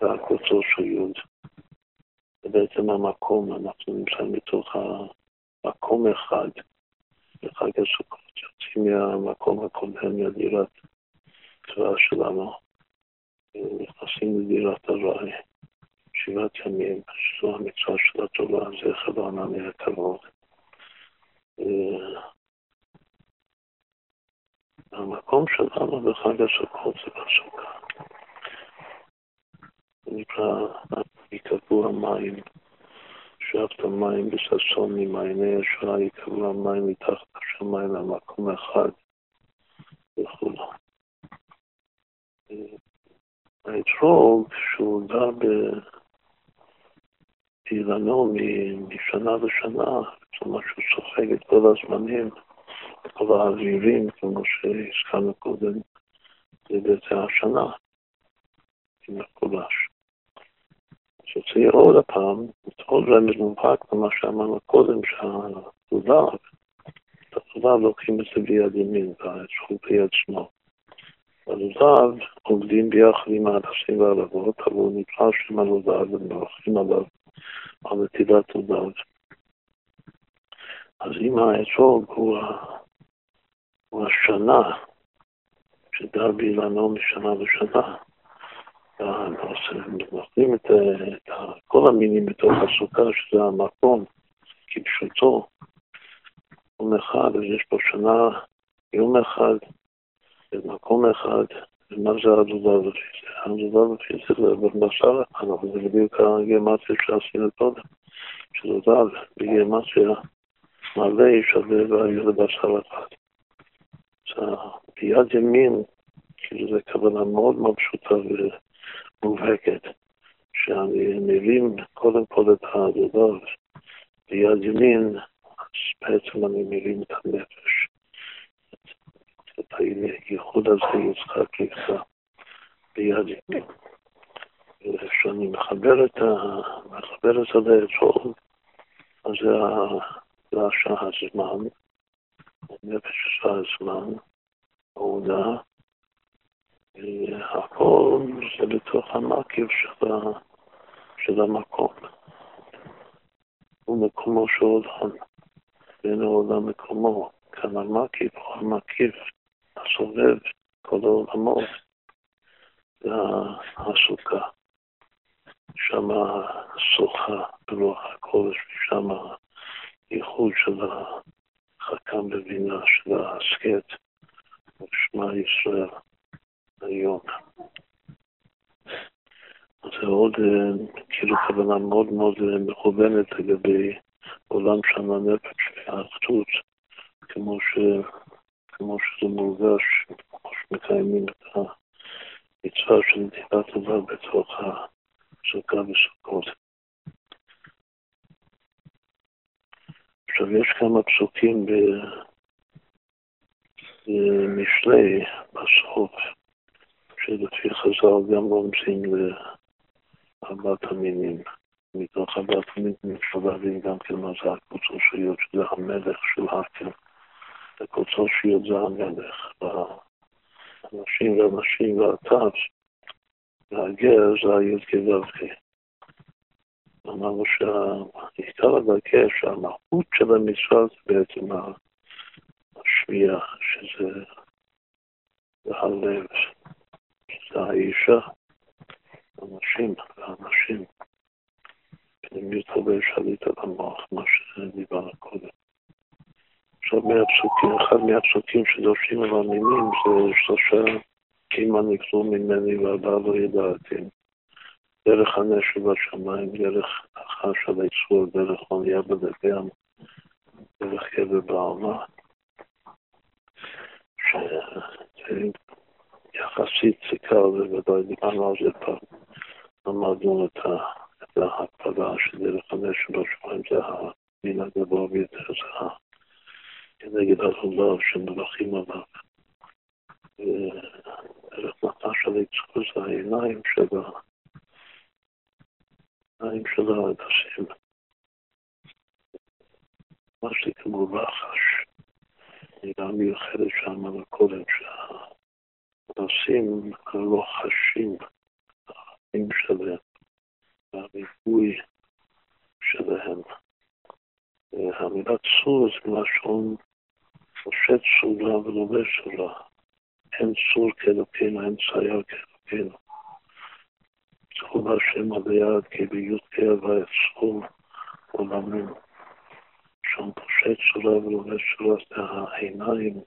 זה הקוצו של יוד. זה בעצם המקום, אנחנו נמצאים בתוך המקום אחד בחג הסוכות. יוצאים מהמקום הקודם, מהדירת קראה שלנו, נכנסים לדירת הרי, שבעת ימים, שזו המצווה של התורה, זה אחד הענני הכבוד. המקום שלנו בחג הסוכות זה בסוכה. זה נקרא, יקבעו המים. שאבת המים בששון ממעייני ישועה יקבלו המים מתחת השמיים למקום אחד וכו'. האתרוג, שהוא גר באילנו משנה לשנה, זאת אומרת שהוא סופג את כל הזמנים, כל האווירים, כמו שהזכרנו קודם, זה בעצם השנה, עם הקולש. שצריך עוד הפעם, עוד רמז מובהק למה שאמרנו קודם, שהלולב, את הלולב לוקחים את זה ביד ימין, והזכות ביד שמאל. הלולב עובדים ביחד עם ההדסים והלבות, אבל הוא נקרא שם הלולב ומברכים עליו על נטילת לולב. אז אם הוא, הוא השנה שדר באילנו משנה לשנה, נותנים את, את כל המינים בתוך הסוכה, שזה המקום, כפשוטו, יום אחד, אז יש פה שנה, יום אחד, במקום אחד, ומה זה זה? העבודה לפי זה זה בבשר אחד, אבל זה בדיוק הגימטריה שעשינו קודם, שזה דל, בגימטריה מלא שווה לבשר אחד. ביד ימין, כאילו זו כוונה מאוד מאוד פשוטה מובהקת, שאני מבין קודם כל את העבודה ביד ימין, אז בעצם אני מבין את הנפש. את הייחוד הזה יצחק נפצע ביד ימין. כשאני מחבר את, ה... מחבר את לאצול, אז זה השעה הזמן, נפש הזמן, העונה, הכל זה בתוך המקיף של. של המקום. ומקומו של עולם, בין העולם מקומו, כאן המקיף או המקיף הסובב כל העולמות, זה הסוכה. שם שוחה ברוח הקודש, ושם הייחוד של החכם בבינה, של ההסכת, ושמע ישראל היום. זה עוד כאילו כוונה מאוד מאוד מכוונת לגבי עולם שם הנפש והאחדות, כמו, ש, כמו שזה מורגש, כמו שמקיימים את המצווה של נתיבת דבר בתוך הפסוקה בסוכות. עכשיו, יש כמה פסוקים במשלי, בסוף, שלפי חז"ל גם רומזים לארבעת המינים. מתוך ארבעת המינים אפשר להבין גם כן מה זה הקבוצות שיות, שזה המלך של האקל. הקבוצות שיות זה המלך. הנשים והנשים והטף, והגר זה הי"ק ו"ק. אמרנו שעיקר הדגש, שהמהות של המצווה זה בעצם השמיעה, שזה הלב. זה האישה, הנשים והנשים. הרבה שליט על המוח, מה שדיברנו קודם. עכשיו מהפסוקים, אחד מהפסוקים שדורשים על המינים זה שלושה קימה נקלו ממני והבא לא ידעתי. דרך הנשל בשמיים, דרך החש על היצור, דרך אונייה בדגם, דרך יבר בעלמה. יחסית זה קל, ובוודאי דיברנו על זה פעם. למדנו את ההקפדה שדרך הנשק בשמיים זה המין הגבוה ביותר, זה כנגד הזולב שמברכים עליו. ודרך מטה של יצחו זה העיניים של העיניים של השם. מה שכמו רחש, נראה מיוחדת שם על הקודם, שה... הנושאים הלוחשים, החיים שלהם, והריבוי שלהם. המילה צור זה מלשון פושט צורה ולובש צורה. אין צור כאלוקינו, אין צייר כאלוקינו. השם על היד כי בי"ק ויצרו עולמים. שם פושט צורה ולובש צורה זה העיניים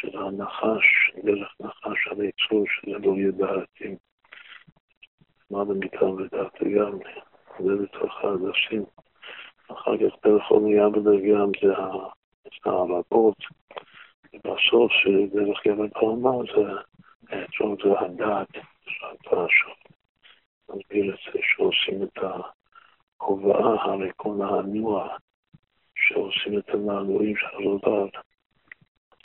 של הנחש, דרך נחש על היצור שזה לא ידעתי. מה מכאן ודעת גם, זה בתוך העדשים. אחר כך דרך אונייה בדרגם זה הערבות, ובסוף שדרך ירד פעמה זה עצום זה הדעת, זה הפרשות. נסביר את זה שעושים את ההובאה, הרי כל הנוע, שעושים את הנעלועים של הרודד.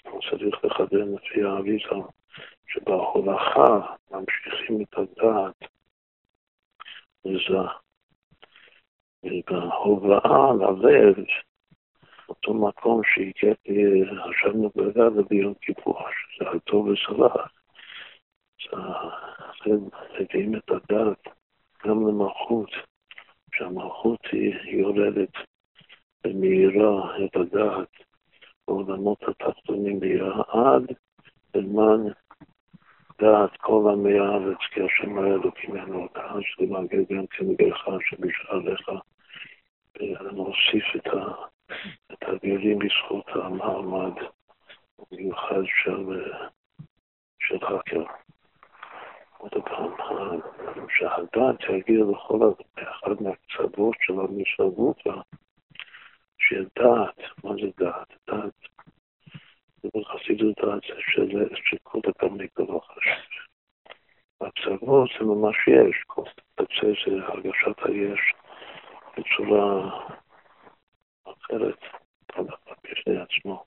צריך לחדד לפי האביזה, שבהולכה ממשיכים את הדעת לזה. ובהובאה ללב, אותו מקום שהגעתי, חשבנו בגדה ביום כיפור, שזה הטוב וסלח, מביאים את הדעת גם למלכות, שהמלכות היא יורדת ומאירה את הדעת בעולמות התחתונים בירה עד בזמן דעת כל עמי הארץ, כי השם היה אלוקים ממנו הקהל שלמגד גם כנגדך שבשעריך, ונוסיף את, הגלים בזכות המעמד המיוחד של, הקר. עוד פעם, שהדעת יגיע לכל אחד מהקצוות של המסעדות, שדעת, מה זה דעת? דעת, זה בחסידות דעת של כל התלמיד לא חשוב. הפסגות זה ממש יש, קצה זה הרגשת היש בצורה אחרת, כל אחד בפני עצמו.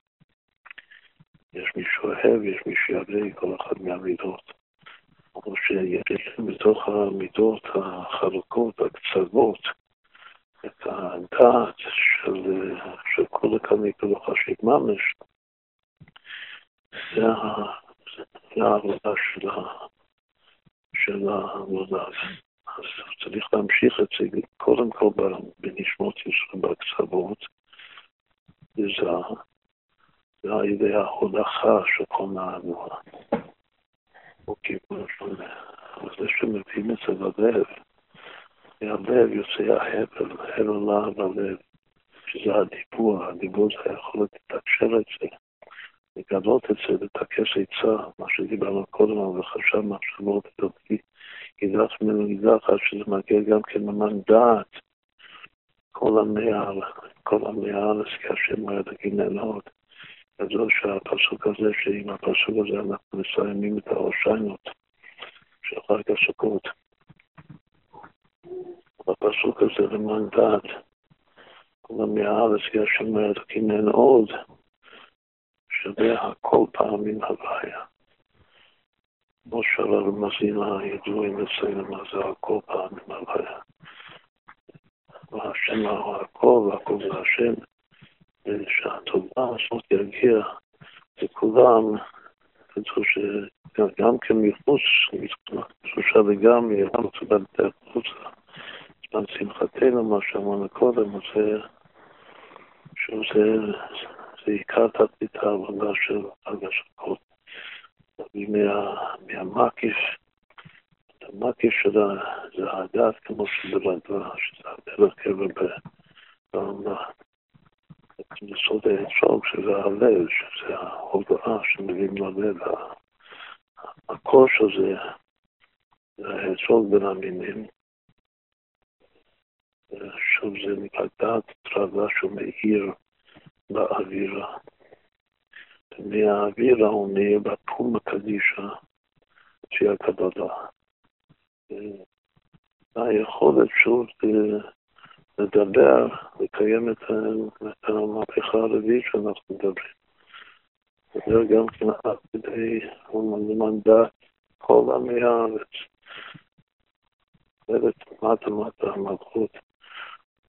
יש מי שאוהב, יש מי שיביא, כל אחד מהמידות. או שיש בתוך המידות החלוקות, הקצוות, את הדעת של, של כל הקניק ולוחשיב ממש, זה, העבודה של, של העבודה. אז צריך להמשיך את זה קודם כל בנשמות ישראל בקצוות, וזה זה על ידי ההולכה של כל מהדורה. אוקיי, זה שמביאים את זה ללב, מהלב יוצא ההבל, הבל בלב, שזה הדיבור, הדיבור זה היכולת לתקשר את זה, לגלות את זה, לטכס עצה, מה שדיברנו קודם על וחשב מחשבות יידח ממנו יידח, עד שזה מגיע גם כן למנדט, כל עמי הארץ, כל עמי הארץ, כי השם רואה הגננות. כזו שהפסוק הזה, שעם הפסוק הזה אנחנו מסיימים את ההושענות של חג הסוכות. בפסוק הזה למען דעת, כל עמי הארץ השם אומרת, כנן עוד, שווה הכל פעמים הוויה. כמו שהרמזים הידועים אצלנו, מה זה הכל פעמים הוויה. והשם הוא הכל, והכל זה השם. שהטובה הזאת יגיע לכולם, שגם כן מחוץ, שלושה וגם ירם צוות החוצה. זמן שמחתנו, מה שאמרנו קודם, זה עיקר תתית העבודה של חג השקות. מהמקיף, המקיף שלה זה הדת כמו שזה בדבר, שזה הדרך קבע ברמב"ם. יסוד האצ'וג, שזה הלב, שזה ההודעה שמביאים ללב, הקור שזה, זה האצ'וג בין המינים. שוב זה נקרא דעת טרדה שהוא מאיר באווירה. מהאווירה הוא מאיר בפום הקדישה, שהיא הקבלה. היכולת שוב לדבר, לקיים את, את המהפכה הרביעית שאנחנו מדברים. לדבר גם כן עד כדי מנדט כל עמי הארץ. לרדת מטה מטה המלכות,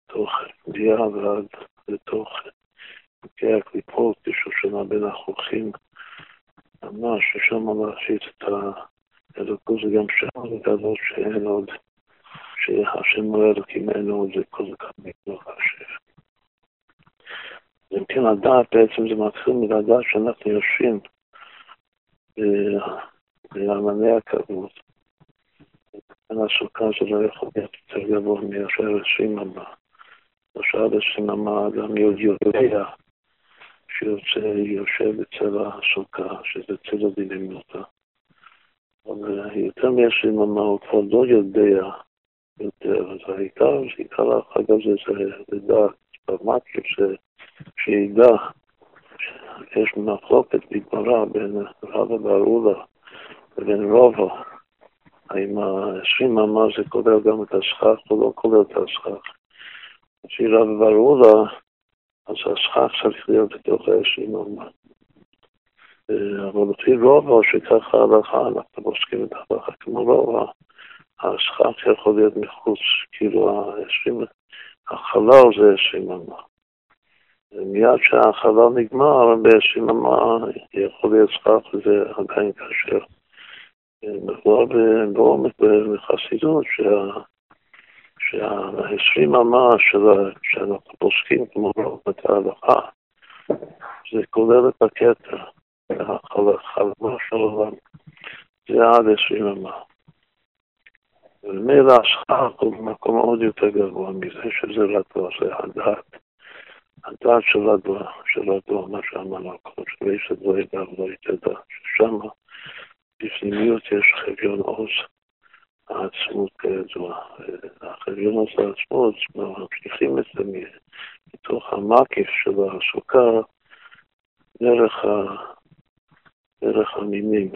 תוך בדיעה ועד לתוך חוקי הקליפות, כשושנה בין החוכים, ממש, ושם להשית את האלוקות, זה גם שם לגלות שאין עוד שהשם רואה אלוקים אלו זה כל כך מתוך השם. אם כן, הדעת בעצם זה מתחיל מלדעת שאנחנו יושבים באמני הכבוד. הסוכה זה לא יכול להיות יותר גבוה מאשר עשרים אמה. מאשר עשרים אמה אדם יודע שיוצא, יושב אצל הסוכה, שזה צל הדינמותה. אבל יותר מעשרים אמה הוא כבר לא יודע יותר. אז העיקר, עיקר החג הזה זה לדעת, במקיף שידע שיש מחלוקת בגמרא בין רבא בארולה לבין רובו, האם ה-20 אמה זה כולל גם את הסכך או לא כולל את הסכך. לפי רבא בארולה, אז הסכך צריך להיות בתוך ה-20 אמה. אבל לפי רובו, שככה ההלכה, אנחנו עוסקים את ההלכה כמו רובו, הסכך יכול להיות מחוץ, כאילו החלל זה עשרים אמה. מיד שהחלל נגמר, בעשרים אמה יכול להיות סכך וזה עדיין קשה. מדובר בעומק בחסידות שהעשרים אמה שאנחנו פוסקים כמו את ההלכה, זה כולל את הכתר, החלמה של העולם, זה עד עשרים אמה. ומילא השכר הוא במקום עוד יותר גבוה מזה שזה לדוע, זה הדעת. הדעת של לדוע, של לדוע, מה שאמרנו, כל שוויש את לא ידע ולא יתדע, ששם בפנימיות יש חביון עוז העצמות כידוע. החביון עוז העצמות, ממשיכים את זה מתוך המקיף של הסוכר דרך, דרך המינים.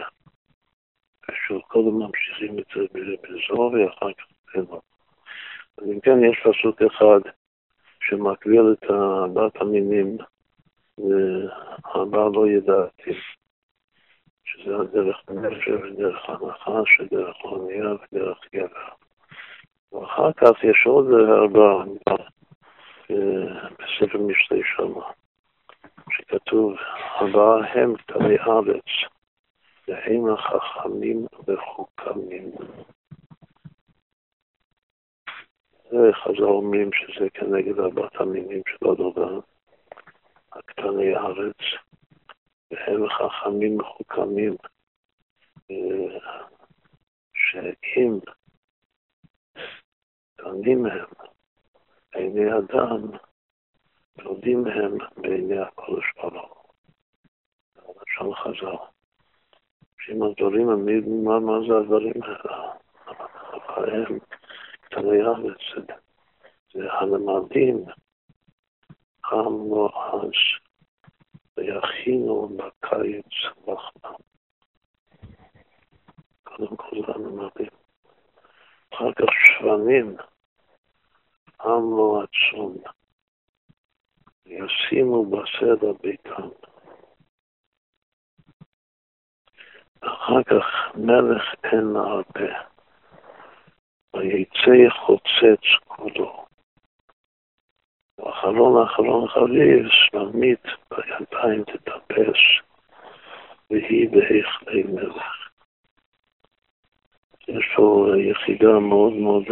שהוא קודם ממשיכים את זה בזו ואחר כך בזו. אז אם כן, יש פסוק אחד שמקביל את ארבעת המינים והבא לא ידעתי, שזה הדרך נפש ודרך הנחה, שדרך אונייה ודרך גבר. ואחר כך יש עוד ארבע בספר משלי שמה, שכתוב, ארבעה הם כתבי ארץ, והם החכמים וחוכמים. וחז"ל אומרים שזה כנגד ארבעת המינים של הדובר, הקטני הארץ, והם חכמים מחוכמים, שאם קטנים מהם בעיני אדם, יודעים מהם בעיני הקודש ברוך הוא. לשון חז"ל. שאם הדברים, מה, מה זה הדברים האלה? הם קטני הארץ, זה הנמדים, עם נועז, ויכינו בקיץ לחמם. קודם כל זה הנמדים. אחר כך שבנים, עם לא עצום, ישימו בסדר ביתם. אחר כך מלך אין הרבה, ויצא חוצץ כולו. ואחרון אחרון חביב, שממית בידיים תטפס, והיא בהיכלי מלך. יש פה יחידה מאוד מאוד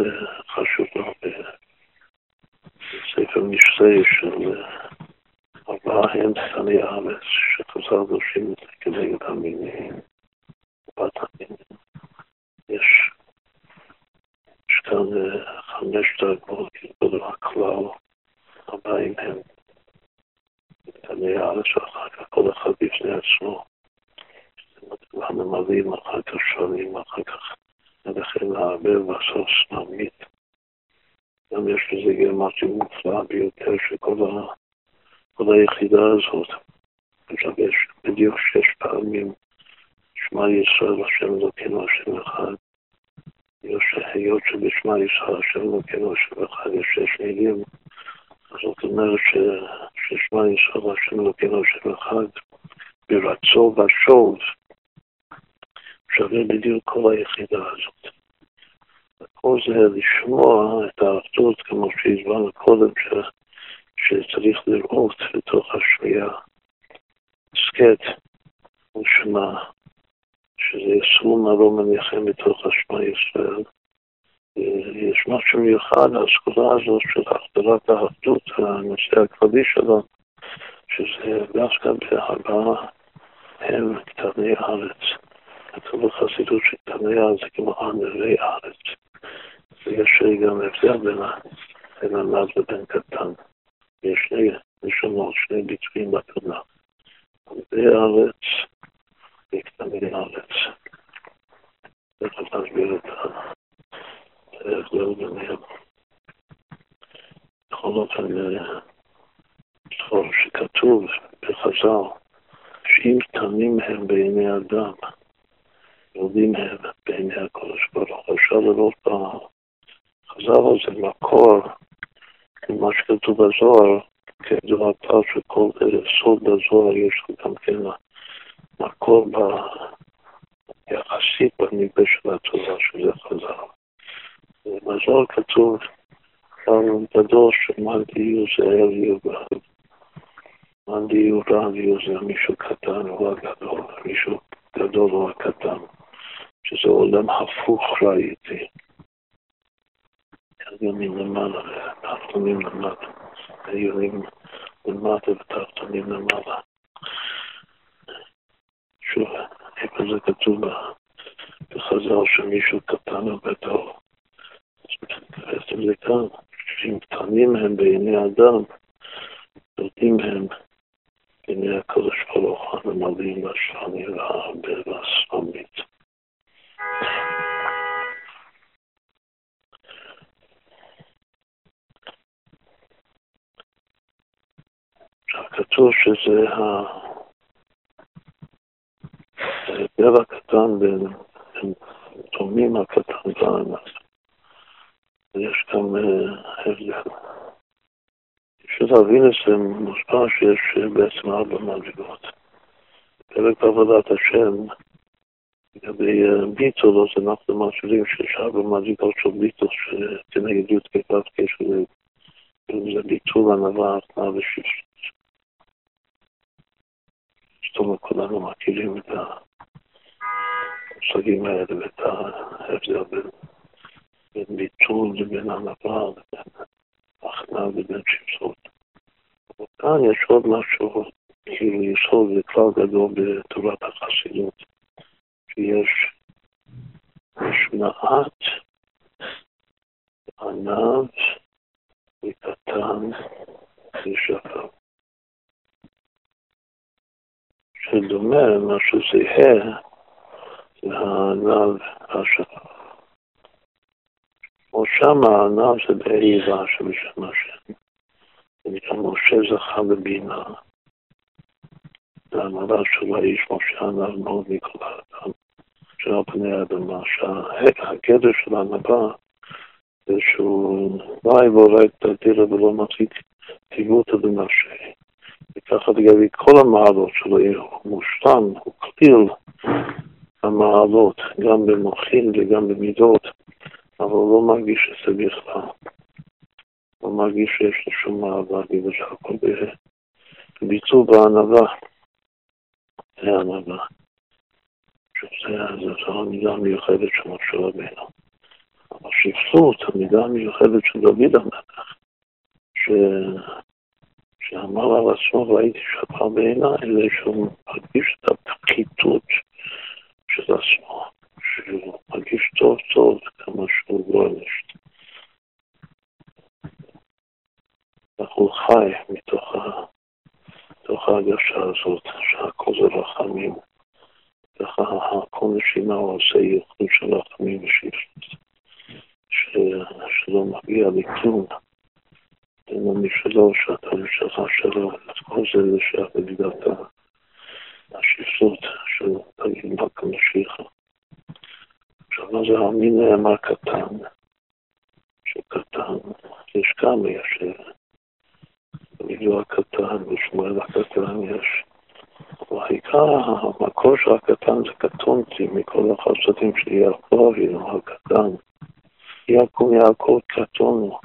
חשובה בספר משלי של ארבעה הם שחקני הארץ, שחז"ל דורשים כנגד המינים, המינים. יש, יש כאן חמש דרגות, הכלל, הבאים הם שחקני הארץ, ואחר כך כל אחד בפני עצמו. הממלאים, אחר כך שואלים, אחר כך ולכן הרבה בסוף סממית. גם יש לזה גם משהו מופלא ביותר שכל ה... כל היחידה הזאת. שזה עולם הפוך ראיתי. גם מלמעלה, תחתונים למטה, עיונים למטה ותחתונים למעלה. שוב, איפה זה כתוב בחז"ל שמישהו קטן או גדול? בעצם זה כאן, שאם קטנים הם בעיני אדם, יודעים הם בעיני הקדוש ברוך הוא הממלאים והשפנים והספמית. כתוב שזה ההבדל הקטן בין תומים הקטן והענף. יש גם הבדל. בשביל להבין את זה מוסבר שיש בעצם ארבע מדרגות. פרק בעבודת השם לגבי אה, ביטול, אז אנחנו משאירים שאפשר במדרגות של ביטול שכנגד י"ק ו"ק שזה ביטול ענווה, התנאה ושפשות. זאת אומרת, כולנו מכירים את המושגים האלה ואת ההבדל בין, בין ביטול לבין ענווה לבין הכנעה לבין שפשות. וכאן יש עוד משהו, כאילו יסוד וכלל גדול בתורת החסידות. יש מעט ענב וקטן ושפר. שדומה, משהו זהה, זה הענב והשפר. או שם הענב זה באיבה שבשם השם. זה משה זכה בבינה. זה המעלה של האיש משה ענב מאוד מכל האדם. שעל פני האדמה, שהגדר של הענבה זה שהוא בא ועורק את הדירה ולא מחזיק טיבותא דנפשי. וככה לגבי כל המעלות שלו, הוא מושלם, הוא כליל המעלות, גם במוחין וגם במידות, אבל הוא לא מרגיש את זה בכלל. לא מרגיש שיש לו שום מעלה, בגלל שהכל בביצוע בענווה. זה ענווה. שזו המידה המיוחדת של משה רבינו. אבל שפלות, המידה המיוחדת של דוד המלך, ש... שאמר על עצמו, והייתי שפר בעיניי, זה שהוא מרגיש את הפחיתות של עצמו, שהוא מרגיש טוב טוב כמה שהוא. איך הוא חי מתוך, ה... מתוך ההרגשה הזאת, שהכל זה רחמים. כל נשימה הוא עושה ייחוד של רחמים ושפלות, שלא מגיע לכלום. אין משלו, שהתהליך שלך שלו, את כל זה זה שייך במידת השפלות של תגיד מלכה משיחה. עכשיו, מה זה המין נאמר קטן? שקטן, יש כמה, יש במידו הקטן, בשמואל הקטן יש העיקר, המקור של הקטן זה קטונתי מכל החסדים של יעקב, אבינו הקטן. יעקב יעקב קטון הוא.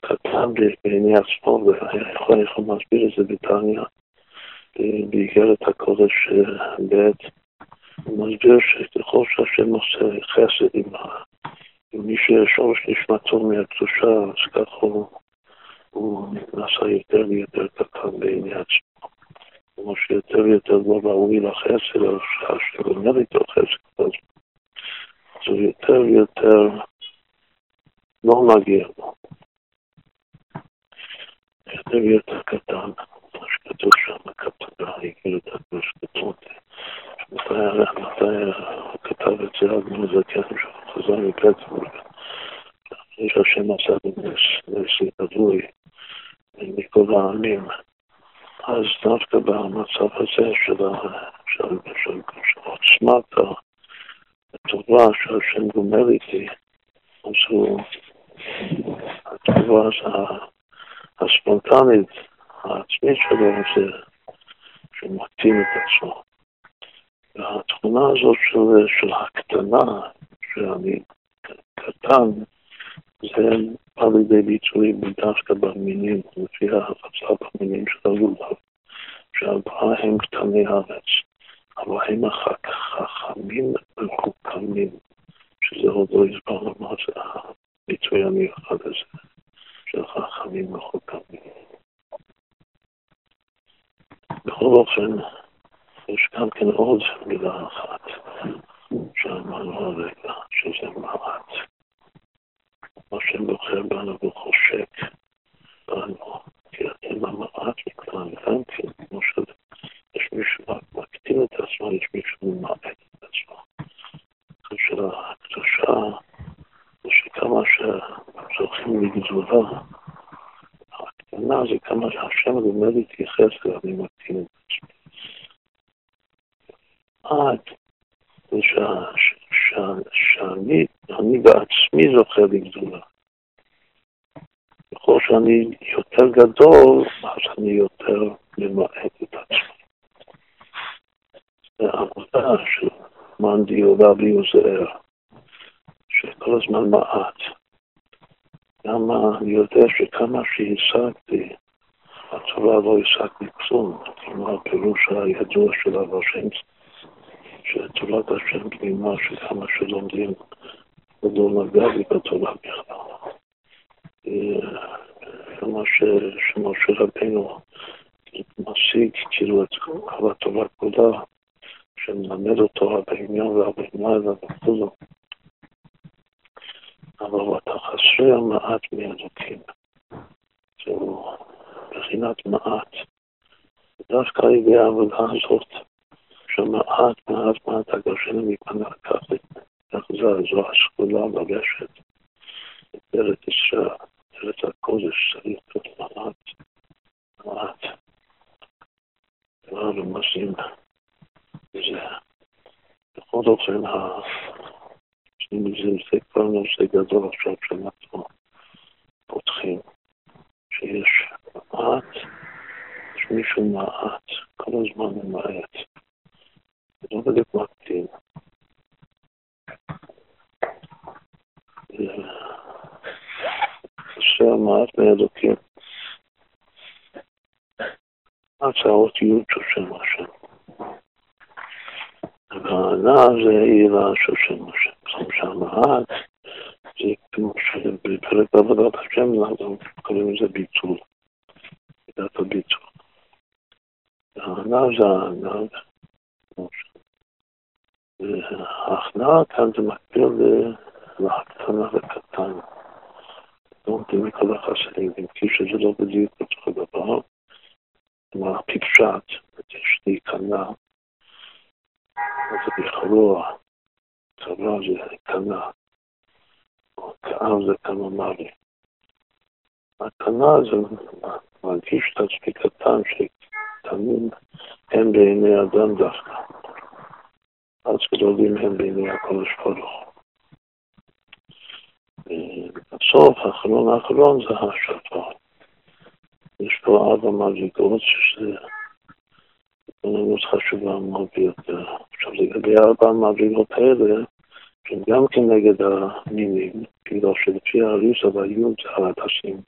קטן בעיני עצמו, ויכול יכול להסביר את זה בתניא, באיגרת הקודש ב', הוא מסביר שככל שהשם עושה חסד עם, מי ששורש נשמתו מהקדושה, אז הוא, הוא נעשה יותר ויותר קטן בעיני עצמו. כמו שיותר ויותר לא ראוי לחסד, או שלומד איתו חסד, אז הוא יותר ויותר לא מגיע לו. יותר ויותר קטן, מה שכתוב שם, כתוב, הכיר את הקדוש כתות. מתי כתב את זה עד מזקן, שהוא חזר מפטבורג. אחרי שהשם עשה בנס, נס ידוי מכל העמים. אז דווקא במצב הזה של, של, של, של עוצמת הטובה שהשם גומר איתי, אז הוא, הטובה הספונטנית, העצמית שלו, זה שמקטין את עצמו. והתכונה הזאת של, של הקטנה, שאני קטן, זה בא לידי ביטוי דווקא במינים, לפי ההפצה במינים של הלולב, שהארבעה הם קטני הארץ, אבל הם אחר כך חכמים מחוכמים, שזה עוד לא הסברנו מה זה הביטוי המיוחד הזה, של חכמים מחוכמים. בכל אופן, יש גם כן עוד מילה אחת שאמרנו הרגע, שזה מעט. מה שבוחר בנו וחושק בנו, כי אתם המעט גם כן, כמו שיש מישהו מקטין את עצמו, יש מישהו ממעט את עצמו. של הקדושה, זה שכמה שזוכים לגדולה, הקטנה זה כמה שהשם לימד להתייחס אליו, אני מקטין את עצמי. עד זה שאני בעצמי זוכה לגדולה. ככל שאני יותר גדול, אז אני יותר ממעט את עצמי. זה עבודה של הזמן דיור רבי יוזר, שכל הזמן מעט. גם אני יודע שכמה שהשגתי, התורה לא השגתי כלום, כמו הפירוש הידוע של הרב השם, שתורת השם פנימה, שכמה שלומדים, לא נגע לי בתורה בכלל. כמה שמשה רבינו משיג כאילו את כל התורה כולה, שמלמד אותו בעניין והבעניין וכולו. אבל אתה חסר מעט מאלוקים. זהו בחינת מעט. דווקא על ידי העבודה הזאת, שמעט מעט מעט הגשנו מפנה ככה, זו הסגולה לגשת ארץ ישראל, ארץ הקודש, צריך להיות מעט, מעט. כבר רמזים זה. בכל אופן, זה כבר נושא גדול עכשיו שאנחנו פותחים, שיש מעט, יש מישהו מעט, כל הזמן ממעט. זה בדיוק מקטין. חסר מעט מאלוקים. הצעות י' שושם השם. והענה זה עילה שושם השם. שם שהמעט זה כמו שבפרק בעבודת השם אנחנו קוראים לזה ביטול. מידת הביטול. והענה זה הענה. וההכנעה כאן זה מקביל להקטנה וקטן. לומדים מכל החסדים, אם כי שזה לא בדיוק אותו דבר, כלומר פשט, יש להיכנע, זה בכלוע, צבא זה או כאב זה כמה מרי. הקנה זה מרגיש את עצמי קטן, שקטנים הם בעיני אדם דווקא. אז גדולים הם בעיני הקודש ברוך בסוף, האחרון האחרון זה השפר. יש פה ארבע מדרגות שזה התבוננות חשובה מאוד ביותר. עכשיו לגבי ארבע המדרגות האלה, שהם גם כן נגד המינים, בגלל שלפי האריסה והיוד זה הלטסים,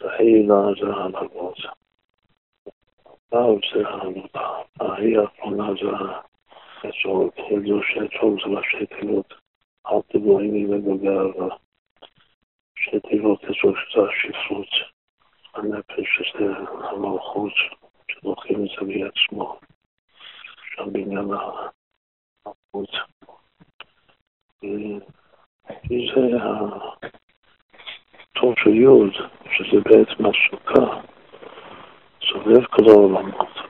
והעילה זה הלגות. ו' זה הלובה, ההיא האחרונה זה האצול, ידעו שאצול זה ראשי תיבות, אל תבואי עימי וגוגע שתי תיבות אצול שזה השפרות, הנפש שזה המלכות, שלוקחים את זה בעצמו, שם בעניין המלכות. וזה הטוב של יוד, שזה בעצם הסוכה, סובב כל העולמות.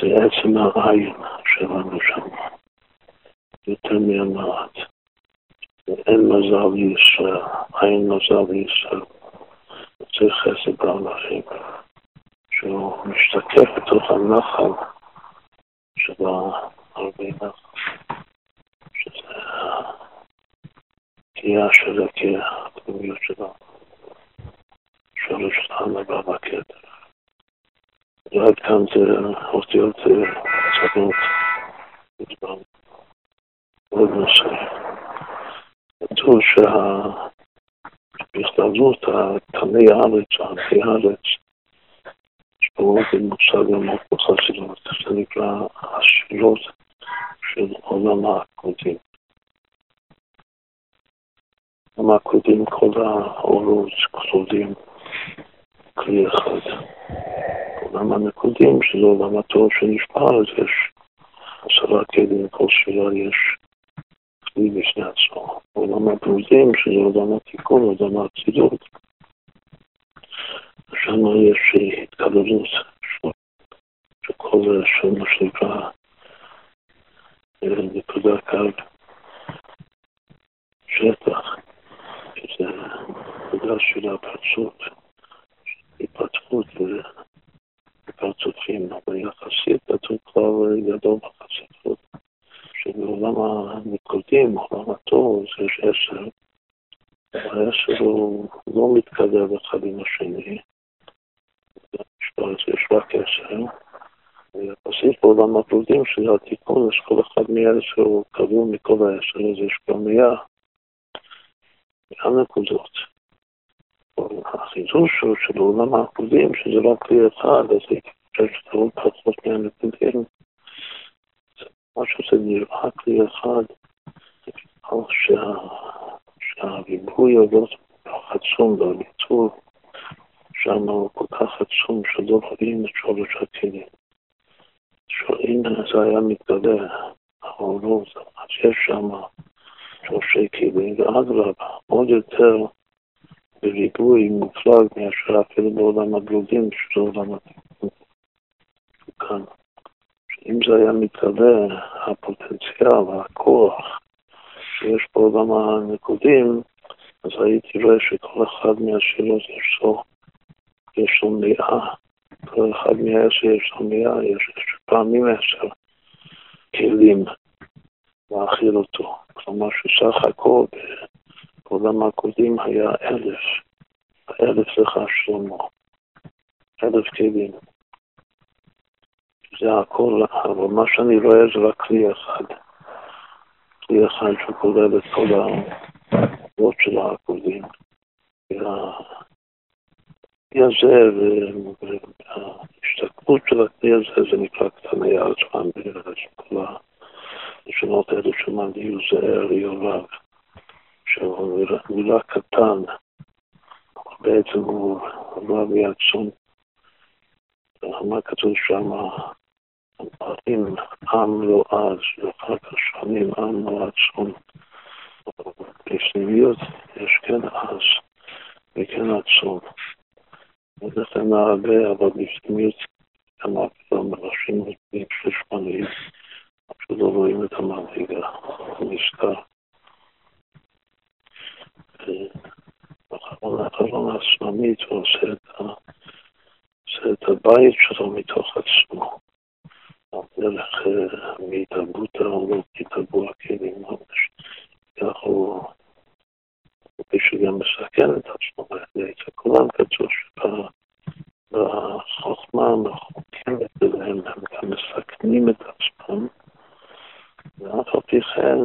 זה עצם העין שלנו שם, יותר מהמעט. אין מזל לישראל, אין מזל לישראל. צריך חסד בערכים, שהוא משתקף בתוך הנחל של הרבה נחל, שזה הקריאה של הקריאה, הפנימיות שלה, שורש הנבא בכתר. ועד כאן זה אותיות צדות, עוד נושא. כתוב שה... בהסתדרות תמי הארץ, ערכי הארץ, פה עוד מושג מאוד בחסידות, זה נקרא השאלות של עולם העקודים. עולם העקודים, כל האורות כלולים כלי אחד. עולם הנקודים, שזה עולם התור שנשבר, אז יש עשרה כלים, כל שאלה יש כלי בפני עצמו. עולם הברודים, שזה עולם התיקון, עולם האצילות. שם יש התקללות של כל מה שנקרא נקודה קו שטח, שזה נקודה של הפרצות, התפתחות ופרצופים, אבל יחסית כתוב כבר גדול בחסידות. שבעולם הניקודים, עולם התור, זה עשר, והעשר הוא לא מתקרב אחד עם השני, יש רק עשר, יחסית בעולם הפלוגים שזה התיקון, יש כל אחד מאלה שהוא קבוע מכל העשר, אז יש גם מאה, מאה נקודות. החידוש הוא שבעולם הפלוגים, שזה לא כלי אחד, אז הייתי חושב שזה עוד פחות מהנקודים. מה שזה נראה כלי אחד, שהריבוי עובד עצום והניצול שם הוא כל כך עצום שלא רואים את שורש הכלים. שואלים זה היה מתגלה, אבל לא, אז יש שם שורשי כלים, ואדרבה, עוד יותר בריבוי מופלג מאשר אפילו בעולם הגלודים, שזה עולם כאן. אם זה היה מתגלה, הפוטנציאל, הכוח שיש בעולם הנקודים, אז הייתי רואה שכל אחד מהשאלות יש לו, יש לו מאה, כל אחד מהעשר יש לו מאה, יש פעמים עשר כלים להאכיל אותו. כלומר שסך הכל בעולם הקודם היה אלף, אלף לך שלמה, אלף כלים. זה הכל, אבל מה שאני רואה זה רק כלי אחד. כלי אחד שכולל את כל העבוד של הקודמים. הכלי הזה, וההשתקפות של הכלי הזה, זה נקרא קטני עצמם, כל הלשונות האלה שמעלי זהר יורד, שהוא מילה קטן, בעצם הוא רב עצום. מה כתוב שם? אם עם לא אז, ואחר כך שנים עם לא עצום. בפנימיות יש כן אז וכן עצום. ולכן הרבה, אבל בפנימיות כמה פעם מראשים מפנים של שמנים, פשוט לא רואים את הוא נזכר. החלון העצממית הוא עושה את הבית שלו מתוך עצמו. דרך מהתרבות העולמית, התרבו הכלים ממש. כך הוא, שגם מסכן את עצמו, כולם כתוב שבחוכמה המחוכמת שלהם הם גם מסכנים את עצמם, ואף על פי כן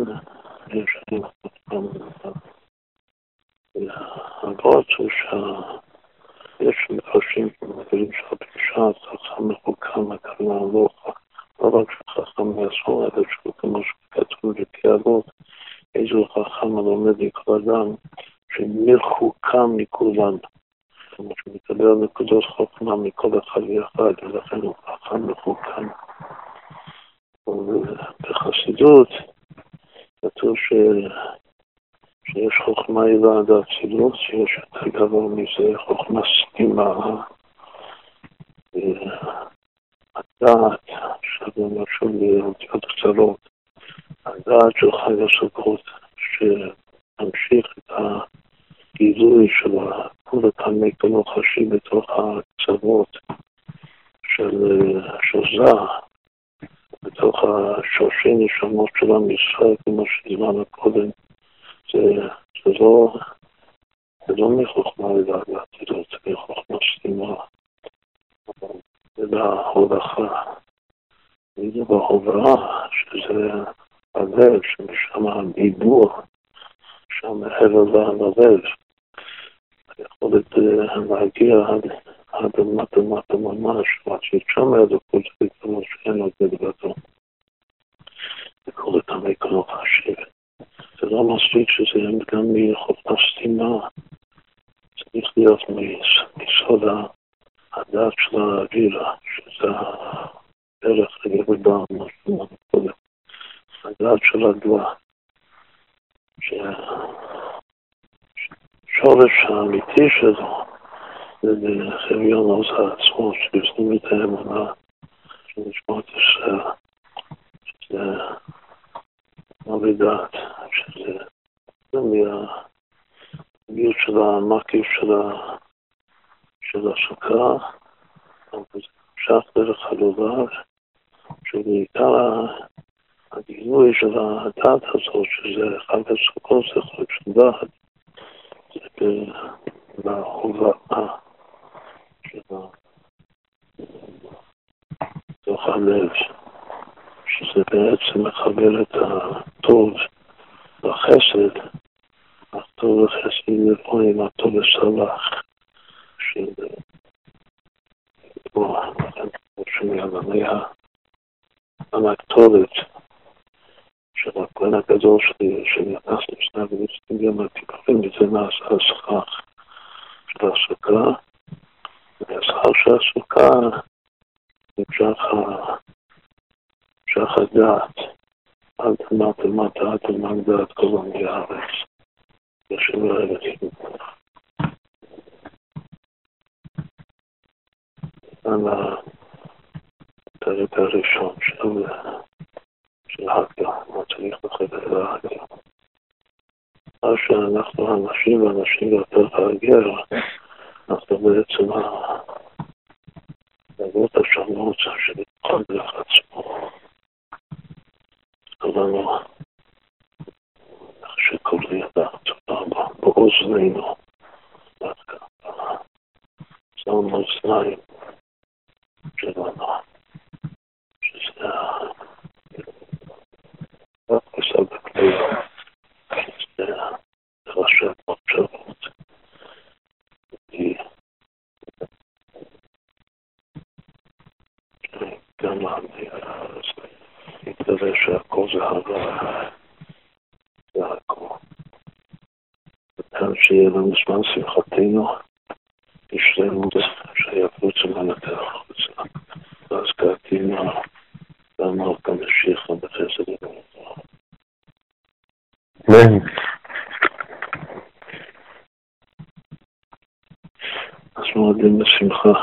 הלולב, שבעיקר הגילוי של הדת הזאת, שזה חג הסוכות, זה חג של דת, זה בהובאה של בתוך הלב. בעצם מחבר את הטוב לחסד, הטוב לחסד לבוא עם הטוב לסלח, של שמיד על הכתובת של הכהן הגדול שלי, שנכנס לפני הגדולים, גם התיקונים, וזה נעשה הסכך של הסוכה, והשכר של הסוכה נמשך הדעת, עד למטה למטה, עד למטה דעת כל עמי הארץ. יושב לרגע על הפרק הראשון של, הגה, מה צריך לחבר להגה. מה שאנחנו הנשים והנשים יותר הגר, אנחנו בעצם לעבוד השמות של כל דרך עצמו. כולנו שכל ידע באוזנינו, צאן אוזניים שלנו, שזה הכניסה בכלייה, שזה ראשי המחשבות. גם יתגלה שהכל זה הווה, זה הכל. וכאן שיהיה לנו זמן שמחתנו, בשלמות שיפוץ מנתח החוצה. ואז קראתינו ואמר כמשיך בחסד ובמטרה. אז מועדים בשמחה.